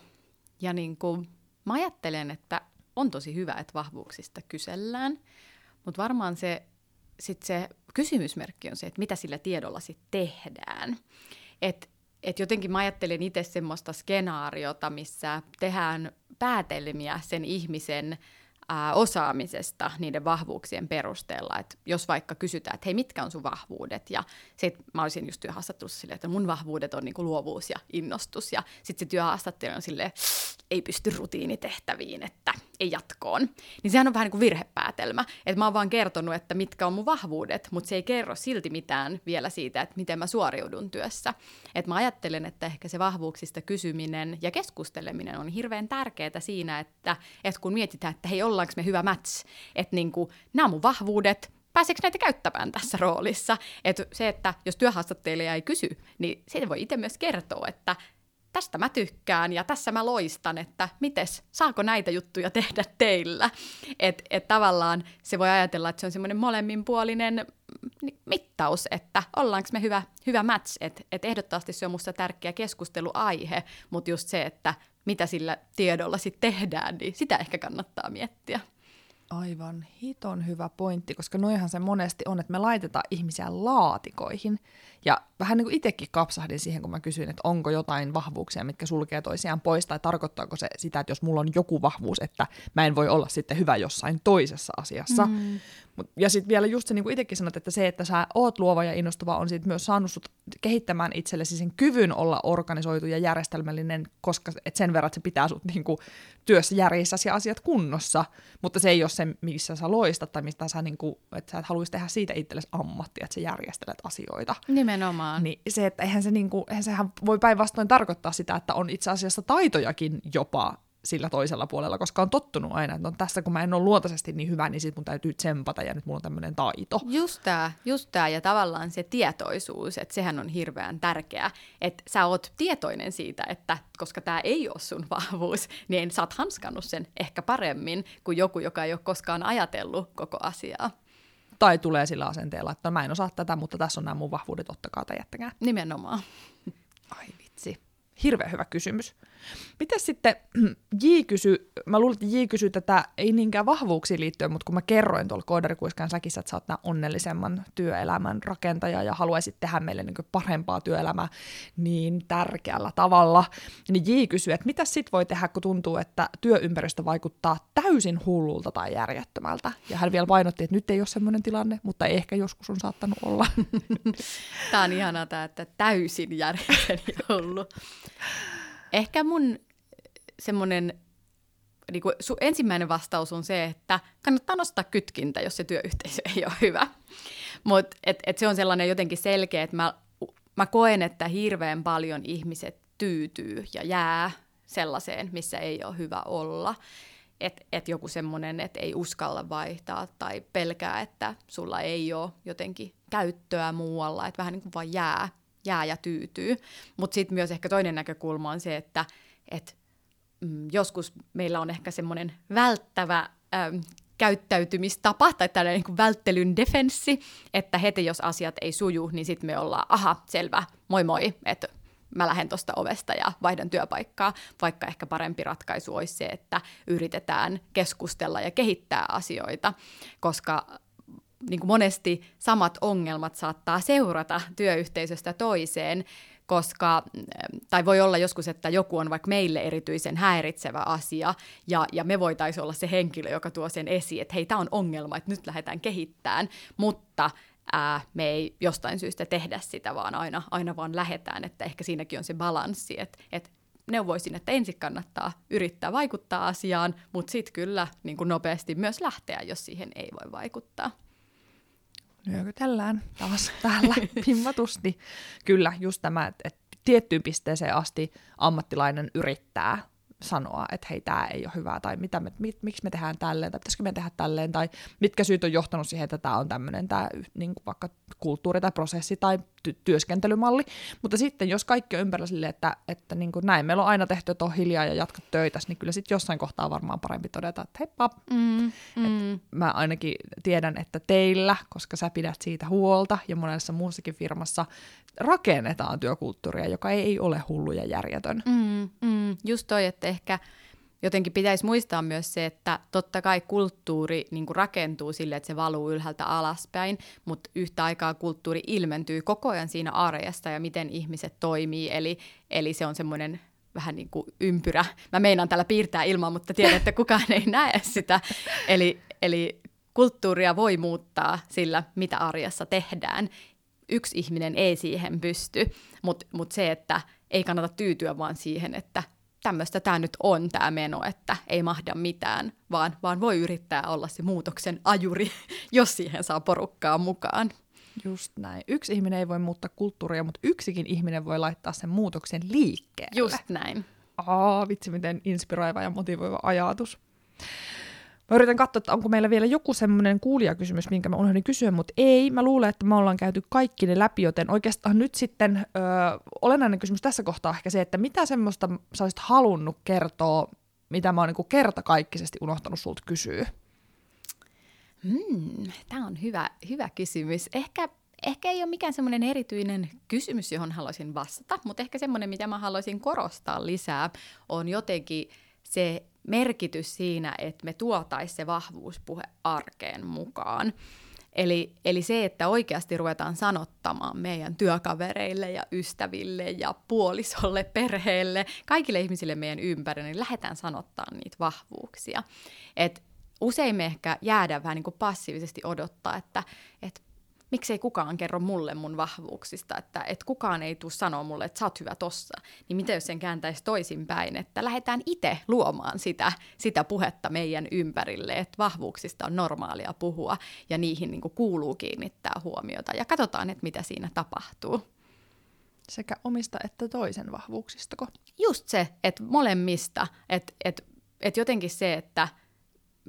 Speaker 2: Ja niin kuin, mä ajattelen, että on tosi hyvä, että vahvuuksista kysellään, mutta varmaan se sitten se kysymysmerkki on se, että mitä sillä tiedolla sitten tehdään. Et, et jotenkin mä ajattelen itse semmoista skenaariota, missä tehdään päätelmiä sen ihmisen osaamisesta niiden vahvuuksien perusteella. Et jos vaikka kysytään, että hei, mitkä on sun vahvuudet? Ja sit mä olisin just työhaastattelussa silleen, että mun vahvuudet on niinku luovuus ja innostus. Ja sitten se työhaastattelu on silleen, ei pysty rutiinitehtäviin, että ei jatkoon. Niin sehän on vähän niin kuin virhepäätelmä. Että mä oon vaan kertonut, että mitkä on mun vahvuudet, mutta se ei kerro silti mitään vielä siitä, että miten mä suoriudun työssä. Että mä ajattelen, että ehkä se vahvuuksista kysyminen ja keskusteleminen on hirveän tärkeää siinä, että, että kun mietitään, että hei, ollaanko me hyvä match, että niin kuin, nämä on mun vahvuudet, pääseekö näitä käyttämään tässä roolissa. Et se, että jos työhaastattelija ei kysy, niin siitä voi itse myös kertoa, että tästä mä tykkään ja tässä mä loistan, että mites, saako näitä juttuja tehdä teillä? Että et tavallaan se voi ajatella, että se on semmoinen molemminpuolinen mittaus, että ollaanko me hyvä, hyvä match, että et ehdottomasti se on musta tärkeä keskusteluaihe, mutta just se, että mitä sillä tiedolla sitten tehdään, niin sitä ehkä kannattaa miettiä.
Speaker 1: Aivan hiton hyvä pointti, koska noihan se monesti on, että me laitetaan ihmisiä laatikoihin. Ja vähän niin kuin itsekin kapsahdin siihen, kun mä kysyin, että onko jotain vahvuuksia, mitkä sulkee toisiaan pois, tai tarkoittaako se sitä, että jos mulla on joku vahvuus, että mä en voi olla sitten hyvä jossain toisessa asiassa. Mm. Mut, ja sitten vielä just se, niin kuin itsekin sanot, että se, että sä oot luova ja innostava, on sitten myös saanut sut kehittämään itsellesi sen kyvyn olla organisoitu ja järjestelmällinen, koska et sen verran, että se pitää sut niin kuin, työssä järjessäsi asiat kunnossa, mutta se ei ole se, missä sä loistat tai mistä sä, niin kuin, että sä et haluaisi tehdä siitä itsellesi ammattia, että sä järjestelet asioita.
Speaker 2: Nimenomaan.
Speaker 1: Niin se, että eihän se niin kuin, eihän sehän voi päinvastoin tarkoittaa sitä, että on itse asiassa taitojakin jopa sillä toisella puolella, koska on tottunut aina, että no tässä kun mä en ole luontaisesti niin hyvä, niin sit mun täytyy tsempata ja nyt mulla on tämmöinen taito.
Speaker 2: Just tää, just tää ja tavallaan se tietoisuus, että sehän on hirveän tärkeää, että sä oot tietoinen siitä, että koska tämä ei ole sun vahvuus, niin sä oot hanskannut sen ehkä paremmin kuin joku, joka ei ole koskaan ajatellut koko asiaa.
Speaker 1: Tai tulee sillä asenteella, että no mä en osaa tätä, mutta tässä on nämä mun vahvuudet, ottakaa tai jättäkää.
Speaker 2: Nimenomaan.
Speaker 1: Ai vitsi. Hirveän hyvä kysymys. Miten sitten J kysy, mä luulen, että J kysy tätä ei niinkään vahvuuksiin liittyen, mutta kun mä kerroin tuolla koodarikuiskan säkissä, että sä oot onnellisemman työelämän rakentaja ja haluaisit tehdä meille niin parempaa työelämää niin tärkeällä tavalla, niin J kysyy, että mitä sit voi tehdä, kun tuntuu, että työympäristö vaikuttaa täysin hullulta tai järjettömältä. Ja hän vielä painotti, että nyt ei ole semmoinen tilanne, mutta ehkä joskus on saattanut olla.
Speaker 2: Tämä on ihanaa tämä, että täysin järjetön hullu. Ehkä mun semmoinen niin kuin, sun ensimmäinen vastaus on se, että kannattaa nostaa kytkintä, jos se työyhteisö ei ole hyvä. Mutta et, et se on sellainen jotenkin selkeä, että mä, mä koen, että hirveän paljon ihmiset tyytyy ja jää sellaiseen, missä ei ole hyvä olla. Että et joku semmoinen, että ei uskalla vaihtaa tai pelkää, että sulla ei ole jotenkin käyttöä muualla, että vähän niin kuin vaan jää, jää ja tyytyy. Mutta sitten myös ehkä toinen näkökulma on se, että et, mm, joskus meillä on ehkä semmoinen välttävä ähm, käyttäytymistapa tai tällainen niin välttelyn defenssi, että heti jos asiat ei suju, niin sitten me ollaan, aha, selvä, moi moi, että mä lähden tuosta ovesta ja vaihdan työpaikkaa, vaikka ehkä parempi ratkaisu olisi se, että yritetään keskustella ja kehittää asioita, koska niin kuin monesti samat ongelmat saattaa seurata työyhteisöstä toiseen, koska, tai voi olla joskus, että joku on vaikka meille erityisen häiritsevä asia, ja, ja me voitaisiin olla se henkilö, joka tuo sen esiin, että hei, tämä on ongelma, että nyt lähdetään kehittämään, mutta ää, me ei jostain syystä tehdä sitä, vaan aina, aina vaan lähetään, että ehkä siinäkin on se balanssi, että, että neuvoisin, että ensin kannattaa yrittää vaikuttaa asiaan, mutta sitten kyllä niin kuin nopeasti myös lähteä, jos siihen ei voi vaikuttaa
Speaker 1: nyökytellään taas täällä pimmatusti. Kyllä, just tämä, että, tiettyyn pisteeseen asti ammattilainen yrittää sanoa, että hei, tämä ei ole hyvää, tai mitä me, mit, miksi me tehdään tälleen, tai pitäisikö me tehdä tälleen, tai mitkä syyt on johtanut siihen, että tämä on tämmöinen, tämä niin kuin vaikka kulttuuri tai prosessi tai ty- työskentelymalli. Mutta sitten, jos kaikki on ympärillä sille, että, että niin kuin näin, meillä on aina tehty, että on hiljaa ja jatka töitä, niin kyllä sitten jossain kohtaa varmaan parempi todeta, että heippa. Mm, mm. Et mä ainakin tiedän, että teillä, koska sä pidät siitä huolta, ja monessa muussakin firmassa rakennetaan työkulttuuria, joka ei ole hullu ja järjetön.
Speaker 2: Mm, mm. Just toi, että ehkä jotenkin pitäisi muistaa myös se, että totta kai kulttuuri niin kuin rakentuu sille, että se valuu ylhäältä alaspäin, mutta yhtä aikaa kulttuuri ilmentyy koko ajan siinä arjesta ja miten ihmiset toimii, eli, eli se on semmoinen vähän niin kuin ympyrä. Mä meinaan täällä piirtää ilman, mutta tiedän, että kukaan ei näe sitä. Eli, eli kulttuuria voi muuttaa sillä, mitä arjessa tehdään. Yksi ihminen ei siihen pysty, mutta mut se, että ei kannata tyytyä vaan siihen, että tämmöistä tämä nyt on tämä meno, että ei mahda mitään, vaan, vaan voi yrittää olla se muutoksen ajuri, jos siihen saa porukkaa mukaan.
Speaker 1: Just näin. Yksi ihminen ei voi muuttaa kulttuuria, mutta yksikin ihminen voi laittaa sen muutoksen liikkeelle.
Speaker 2: Just näin.
Speaker 1: Aa, vitsi miten inspiroiva ja motivoiva ajatus. Mä yritän katsoa, että onko meillä vielä joku semmoinen kuulijakysymys, minkä mä unohdin kysyä, mutta ei. Mä luulen, että me ollaan käyty kaikki ne läpi, joten oikeastaan nyt sitten ö, olennainen kysymys tässä kohtaa ehkä se, että mitä semmoista sä olisit halunnut kertoa, mitä mä oon niin kertakaikkisesti unohtanut sulta kysyä?
Speaker 2: Hmm, Tämä on hyvä, hyvä kysymys. Ehkä, ehkä ei ole mikään semmoinen erityinen kysymys, johon haluaisin vastata, mutta ehkä semmoinen, mitä mä haluaisin korostaa lisää, on jotenkin se merkitys siinä, että me tuotaisiin se vahvuuspuhe arkeen mukaan. Eli, eli se, että oikeasti ruvetaan sanottamaan meidän työkavereille ja ystäville ja puolisolle, perheelle, kaikille ihmisille meidän ympärillä, niin lähdetään sanottaa niitä vahvuuksia. Et usein me ehkä jäädään vähän niin kuin passiivisesti odottaa, että, että miksei kukaan kerro mulle mun vahvuuksista, että, että kukaan ei tule sanoa mulle, että sä oot hyvä tossa. Niin mitä jos sen kääntäisi toisinpäin, että lähdetään itse luomaan sitä, sitä puhetta meidän ympärille, että vahvuuksista on normaalia puhua ja niihin niin kuin kuuluu kiinnittää huomiota ja katsotaan, että mitä siinä tapahtuu.
Speaker 1: Sekä omista että toisen vahvuuksistako?
Speaker 2: Just se, että molemmista, että, että, että jotenkin se, että –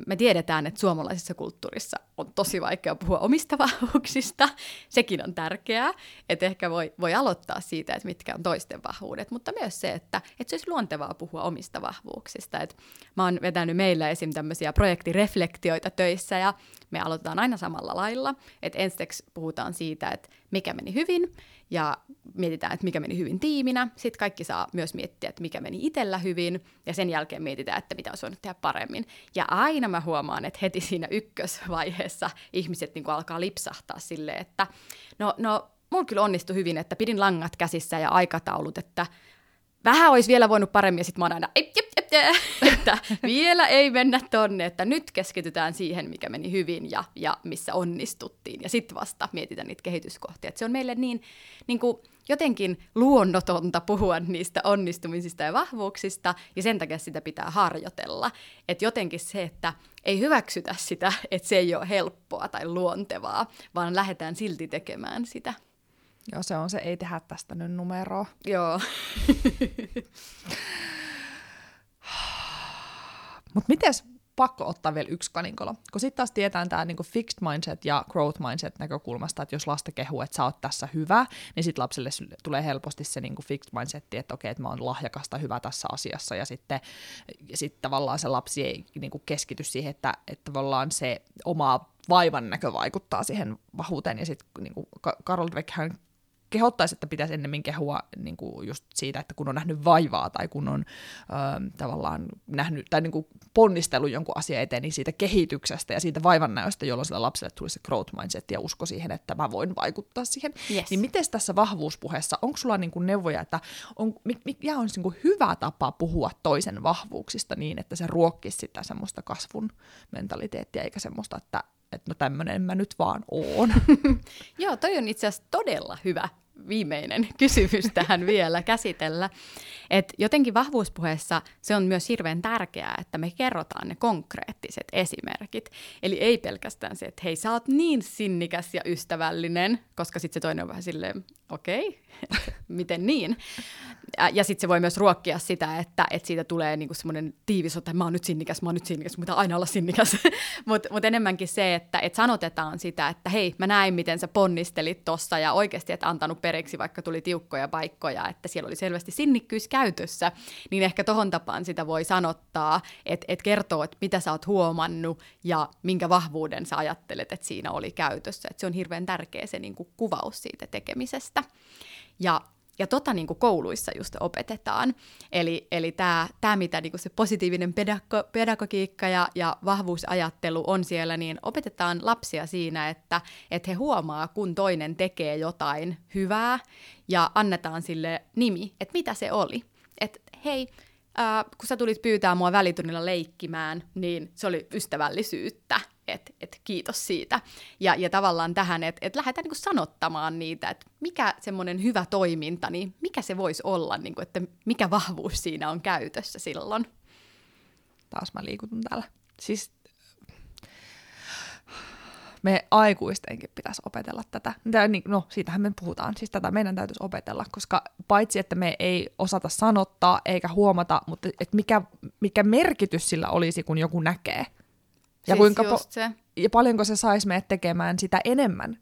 Speaker 2: me tiedetään, että suomalaisessa kulttuurissa on tosi vaikea puhua omista vahvuuksista. Sekin on tärkeää, että ehkä voi, voi aloittaa siitä, että mitkä on toisten vahvuudet, mutta myös se, että, että se olisi luontevaa puhua omista vahvuuksista. Et mä oon vetänyt meillä esim. tämmöisiä projektireflektioita töissä ja me aloitetaan aina samalla lailla, että ensiksi puhutaan siitä, että mikä meni hyvin ja mietitään, että mikä meni hyvin tiiminä. Sitten kaikki saa myös miettiä, että mikä meni itsellä hyvin ja sen jälkeen mietitään, että mitä olisi voinut tehdä paremmin. Ja aina mä huomaan, että heti siinä ykkösvaiheessa ihmiset niin kuin alkaa lipsahtaa silleen, että no, no mulla kyllä onnistui hyvin, että pidin langat käsissä ja aikataulut, että vähän olisi vielä voinut paremmin, ja sitten mä oon aina, ep, ep, ep, että vielä ei mennä tonne, että nyt keskitytään siihen, mikä meni hyvin ja, ja missä onnistuttiin, ja sitten vasta mietitään niitä kehityskohtia. Et se on meille niin, niin kuin jotenkin luonnotonta puhua niistä onnistumisista ja vahvuuksista, ja sen takia sitä pitää harjoitella. Että jotenkin se, että ei hyväksytä sitä, että se ei ole helppoa tai luontevaa, vaan lähdetään silti tekemään sitä.
Speaker 1: Joo, se on se, ei tehdä tästä nyt numeroa.
Speaker 2: Joo.
Speaker 1: Mutta mites pakko ottaa vielä yksi kaninkolo, kun sitten taas tietää tämä niinku fixed mindset ja growth mindset näkökulmasta, että jos lasta kehuu, että sä oot tässä hyvä, niin sitten lapselle tulee helposti se niinku fixed mindset, että okei, että mä oon lahjakasta hyvä tässä asiassa, ja sitten sit tavallaan se lapsi ei niinku keskity siihen, että, että tavallaan se oma vaivan näkö vaikuttaa siihen vahvuuteen, ja sitten niinku Karol Dweck hän kehottaisi, että pitäisi ennemmin kehua niin kuin just siitä, että kun on nähnyt vaivaa tai kun on ö, tavallaan nähnyt tai niin kuin ponnistellut jonkun asian eteen, niin siitä kehityksestä ja siitä vaivannäöstä, jolloin sille lapselle tulisi se growth mindset ja usko siihen, että mä voin vaikuttaa siihen. Yes. Niin miten tässä vahvuuspuheessa, onko sulla niin kuin neuvoja, että on, mikä on niin kuin hyvä tapa puhua toisen vahvuuksista niin, että se ruokkisi sitä semmoista kasvun mentaliteettia, eikä semmoista, että että no tämmöinen mä nyt vaan oon.
Speaker 2: Joo, toi on itse asiassa todella hyvä viimeinen kysymys tähän vielä käsitellä. Et jotenkin vahvuuspuheessa se on myös hirveän tärkeää, että me kerrotaan ne konkreettiset esimerkit. Eli ei pelkästään se, että hei sä oot niin sinnikäs ja ystävällinen, koska sitten se toinen on vähän silleen, okei, okay, miten niin? Ja sitten se voi myös ruokkia sitä, että, että siitä tulee niinku semmoinen tiivis, että mä oon nyt sinnikäs, mä oon nyt sinnikäs, mutta aina olla sinnikäs. Mutta mut enemmänkin se, että et sanotetaan sitä, että hei, mä näin, miten sä ponnistelit tossa ja oikeasti et antanut periksi, vaikka tuli tiukkoja paikkoja, että siellä oli selvästi sinnikkyys käytössä, niin ehkä tohon tapaan sitä voi sanottaa, että et kertoo, että mitä sä oot huomannut ja minkä vahvuuden sä ajattelet, että siinä oli käytössä. Et se on hirveän tärkeä se niinku kuvaus siitä tekemisestä. Ja ja tota niin kuin kouluissa just opetetaan. Eli, eli tämä, tämä, mitä niin kuin se positiivinen pedago- pedagogiikka ja, ja vahvuusajattelu on siellä, niin opetetaan lapsia siinä, että, että he huomaa, kun toinen tekee jotain hyvää, ja annetaan sille nimi, että mitä se oli. Että hei, äh, kun sä tulit pyytää mua välitunnilla leikkimään, niin se oli ystävällisyyttä että et kiitos siitä. Ja, ja tavallaan tähän, että et lähdetään niinku sanottamaan niitä, että mikä semmoinen hyvä toiminta, niin mikä se voisi olla, niinku, että mikä vahvuus siinä on käytössä silloin.
Speaker 1: Taas mä liikutun täällä. Siis me aikuistenkin pitäisi opetella tätä. No, siitähän me puhutaan. Siis tätä meidän täytyisi opetella, koska paitsi, että me ei osata sanottaa eikä huomata, mutta että mikä, mikä merkitys sillä olisi, kun joku näkee –
Speaker 2: ja, siis kuinka po- se.
Speaker 1: ja paljonko se saisi meidät tekemään sitä enemmän,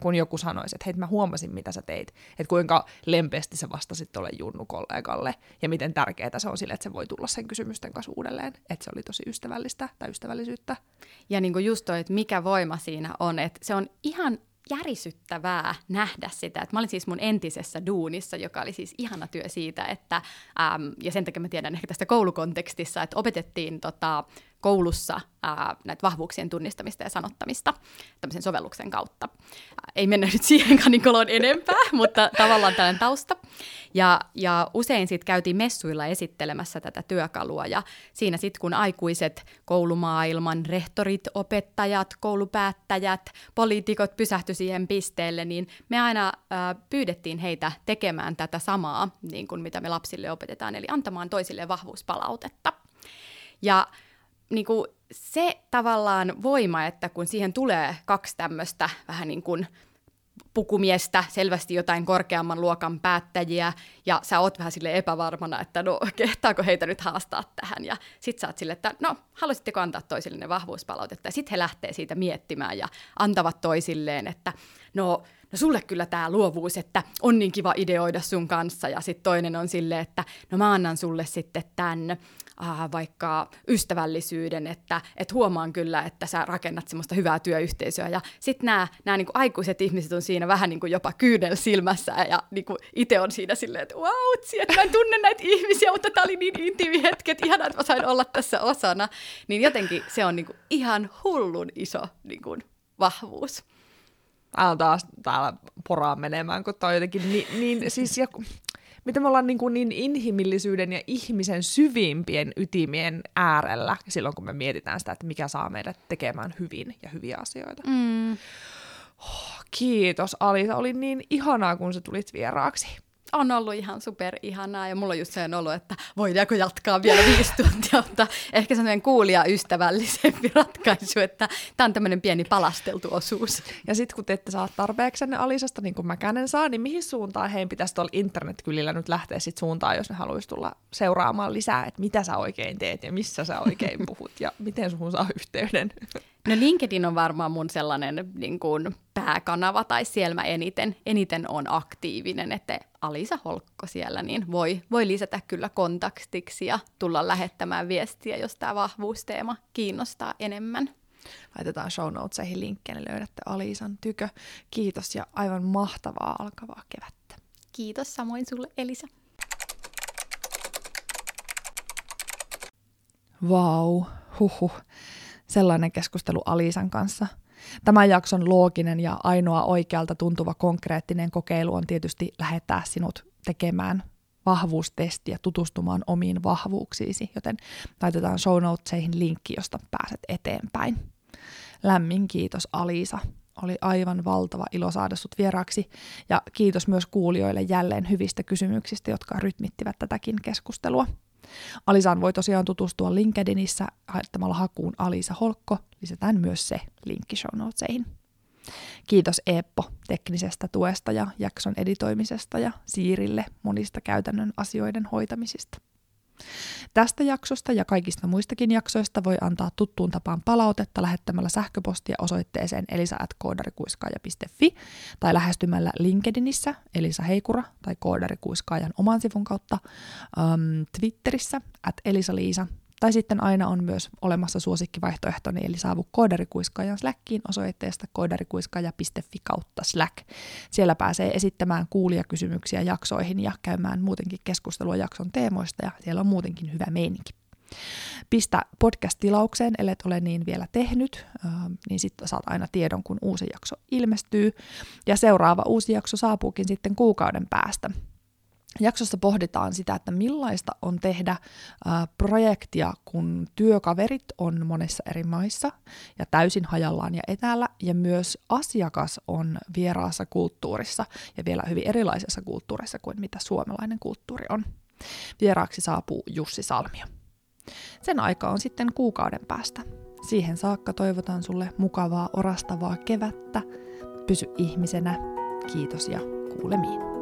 Speaker 1: kun joku sanoisi, että hei, mä huomasin, mitä sä teit. Että kuinka lempeästi sä vastasit tuolle Junnu-kollegalle, ja miten tärkeää se on sille, että se voi tulla sen kysymysten kanssa uudelleen. Että se oli tosi ystävällistä tai ystävällisyyttä.
Speaker 2: Ja niin kuin just toi, että mikä voima siinä on, että se on ihan järisyttävää nähdä sitä. että mä olin siis mun entisessä duunissa, joka oli siis ihana työ siitä, että, äm, ja sen takia mä tiedän ehkä tästä koulukontekstissa, että opetettiin tota, koulussa ää, näitä vahvuuksien tunnistamista ja sanottamista tämmöisen sovelluksen kautta. Ei mennä nyt siihen kanikoloon enempää, mutta tavallaan tällainen tausta. Ja, ja usein sitten käytiin messuilla esittelemässä tätä työkalua ja siinä sitten kun aikuiset koulumaailman rehtorit, opettajat, koulupäättäjät, poliitikot pysähtyi siihen pisteelle, niin me aina ää, pyydettiin heitä tekemään tätä samaa, niin kuin mitä me lapsille opetetaan, eli antamaan toisille vahvuuspalautetta. Ja niin kuin se tavallaan voima, että kun siihen tulee kaksi tämmöistä vähän niin kuin pukumiestä, selvästi jotain korkeamman luokan päättäjiä, ja sä oot vähän sille epävarmana, että no kehtaako heitä nyt haastaa tähän, ja sit sä oot sille, että no haluaisitteko antaa toisille vahvuuspalautetta, ja sit he lähtee siitä miettimään ja antavat toisilleen, että no no sulle kyllä tämä luovuus, että on niin kiva ideoida sun kanssa, ja sitten toinen on silleen, että no mä annan sulle sitten tämän äh, vaikka ystävällisyyden, että et huomaan kyllä, että sä rakennat semmoista hyvää työyhteisöä. Ja sitten nämä nämä niinku aikuiset ihmiset on siinä vähän niinku jopa kyynel silmässä ja niinku itse on siinä silleen, että wow, että mä en tunne näitä ihmisiä, mutta tämä oli niin intiimi hetki, että ihanaa, että mä sain olla tässä osana. Niin jotenkin se on niinku ihan hullun iso niinku vahvuus.
Speaker 1: Täällä taas täällä poraa menemään, kun tämä on jotenkin niin, niin siis joku, miten me ollaan niin, kuin niin inhimillisyyden ja ihmisen syvimpien ytimien äärellä silloin, kun me mietitään sitä, että mikä saa meidät tekemään hyvin ja hyviä asioita. Mm. Oh, kiitos Alisa, oli niin ihanaa, kun sä tulit vieraaksi
Speaker 2: on ollut ihan super ihanaa ja mulla on just sen olo, että voidaanko jatkaa vielä viisi tuntia, mutta ehkä sellainen kuulija ystävällisempi ratkaisu, että tämä on tämmöinen pieni palasteltu osuus.
Speaker 1: Ja sitten kun te ette saa tarpeeksenne Alisasta, niin kuin mäkänen saa, niin mihin suuntaan heidän pitäisi tuolla internetkylillä nyt lähteä sit suuntaan, jos ne haluaisi tulla seuraamaan lisää, että mitä sä oikein teet ja missä sä oikein puhut ja miten sun saa yhteyden?
Speaker 2: No LinkedIn on varmaan mun sellainen niin kuin pääkanava tai siellä mä eniten, eniten on aktiivinen, että Alisa Holkko siellä, niin voi, voi lisätä kyllä kontaktiksi ja tulla lähettämään viestiä, jos tämä vahvuusteema kiinnostaa enemmän.
Speaker 1: Laitetaan show notesihin linkkejä, niin löydätte Alisan tykö. Kiitos ja aivan mahtavaa alkavaa kevättä.
Speaker 2: Kiitos samoin sulle Elisa.
Speaker 1: Vau, wow. huhu sellainen keskustelu Alisan kanssa. Tämän jakson looginen ja ainoa oikealta tuntuva konkreettinen kokeilu on tietysti lähettää sinut tekemään vahvuustestiä tutustumaan omiin vahvuuksiisi, joten laitetaan show notesihin linkki, josta pääset eteenpäin. Lämmin kiitos Alisa. Oli aivan valtava ilo saada sut vieraaksi ja kiitos myös kuulijoille jälleen hyvistä kysymyksistä, jotka rytmittivät tätäkin keskustelua. Alisaan voi tosiaan tutustua LinkedInissä haettamalla hakuun Alisa Holkko. Lisätään myös se linkki show notesihin. Kiitos Eppo teknisestä tuesta ja jakson editoimisesta ja Siirille monista käytännön asioiden hoitamisista. Tästä jaksosta ja kaikista muistakin jaksoista voi antaa tuttuun tapaan palautetta lähettämällä sähköpostia osoitteeseen elisa.koodarikuiskaaja.fi tai lähestymällä LinkedInissä Elisa Heikura tai Koodarikuiskaajan oman sivun kautta, um, Twitterissä at Elisa Liisa tai sitten aina on myös olemassa suosikkivaihtoehtoni, eli saavu koodarikuiskaajan Slackiin osoitteesta koodarikuiskaaja.fi kautta Slack. Siellä pääsee esittämään kuulijakysymyksiä jaksoihin ja käymään muutenkin keskustelua jakson teemoista, ja siellä on muutenkin hyvä meininki. Pistä podcast-tilaukseen, ellet ole niin vielä tehnyt, niin sitten saat aina tiedon, kun uusi jakso ilmestyy. Ja seuraava uusi jakso saapuukin sitten kuukauden päästä. Jaksossa pohditaan sitä, että millaista on tehdä ää, projektia, kun työkaverit on monessa eri maissa ja täysin hajallaan ja etäällä, ja myös asiakas on vieraassa kulttuurissa ja vielä hyvin erilaisessa kulttuurissa kuin mitä suomalainen kulttuuri on. Vieraaksi saapuu Jussi Salmio. Sen aika on sitten kuukauden päästä. Siihen saakka toivotan sulle mukavaa, orastavaa kevättä. Pysy ihmisenä. Kiitos ja kuulemiin.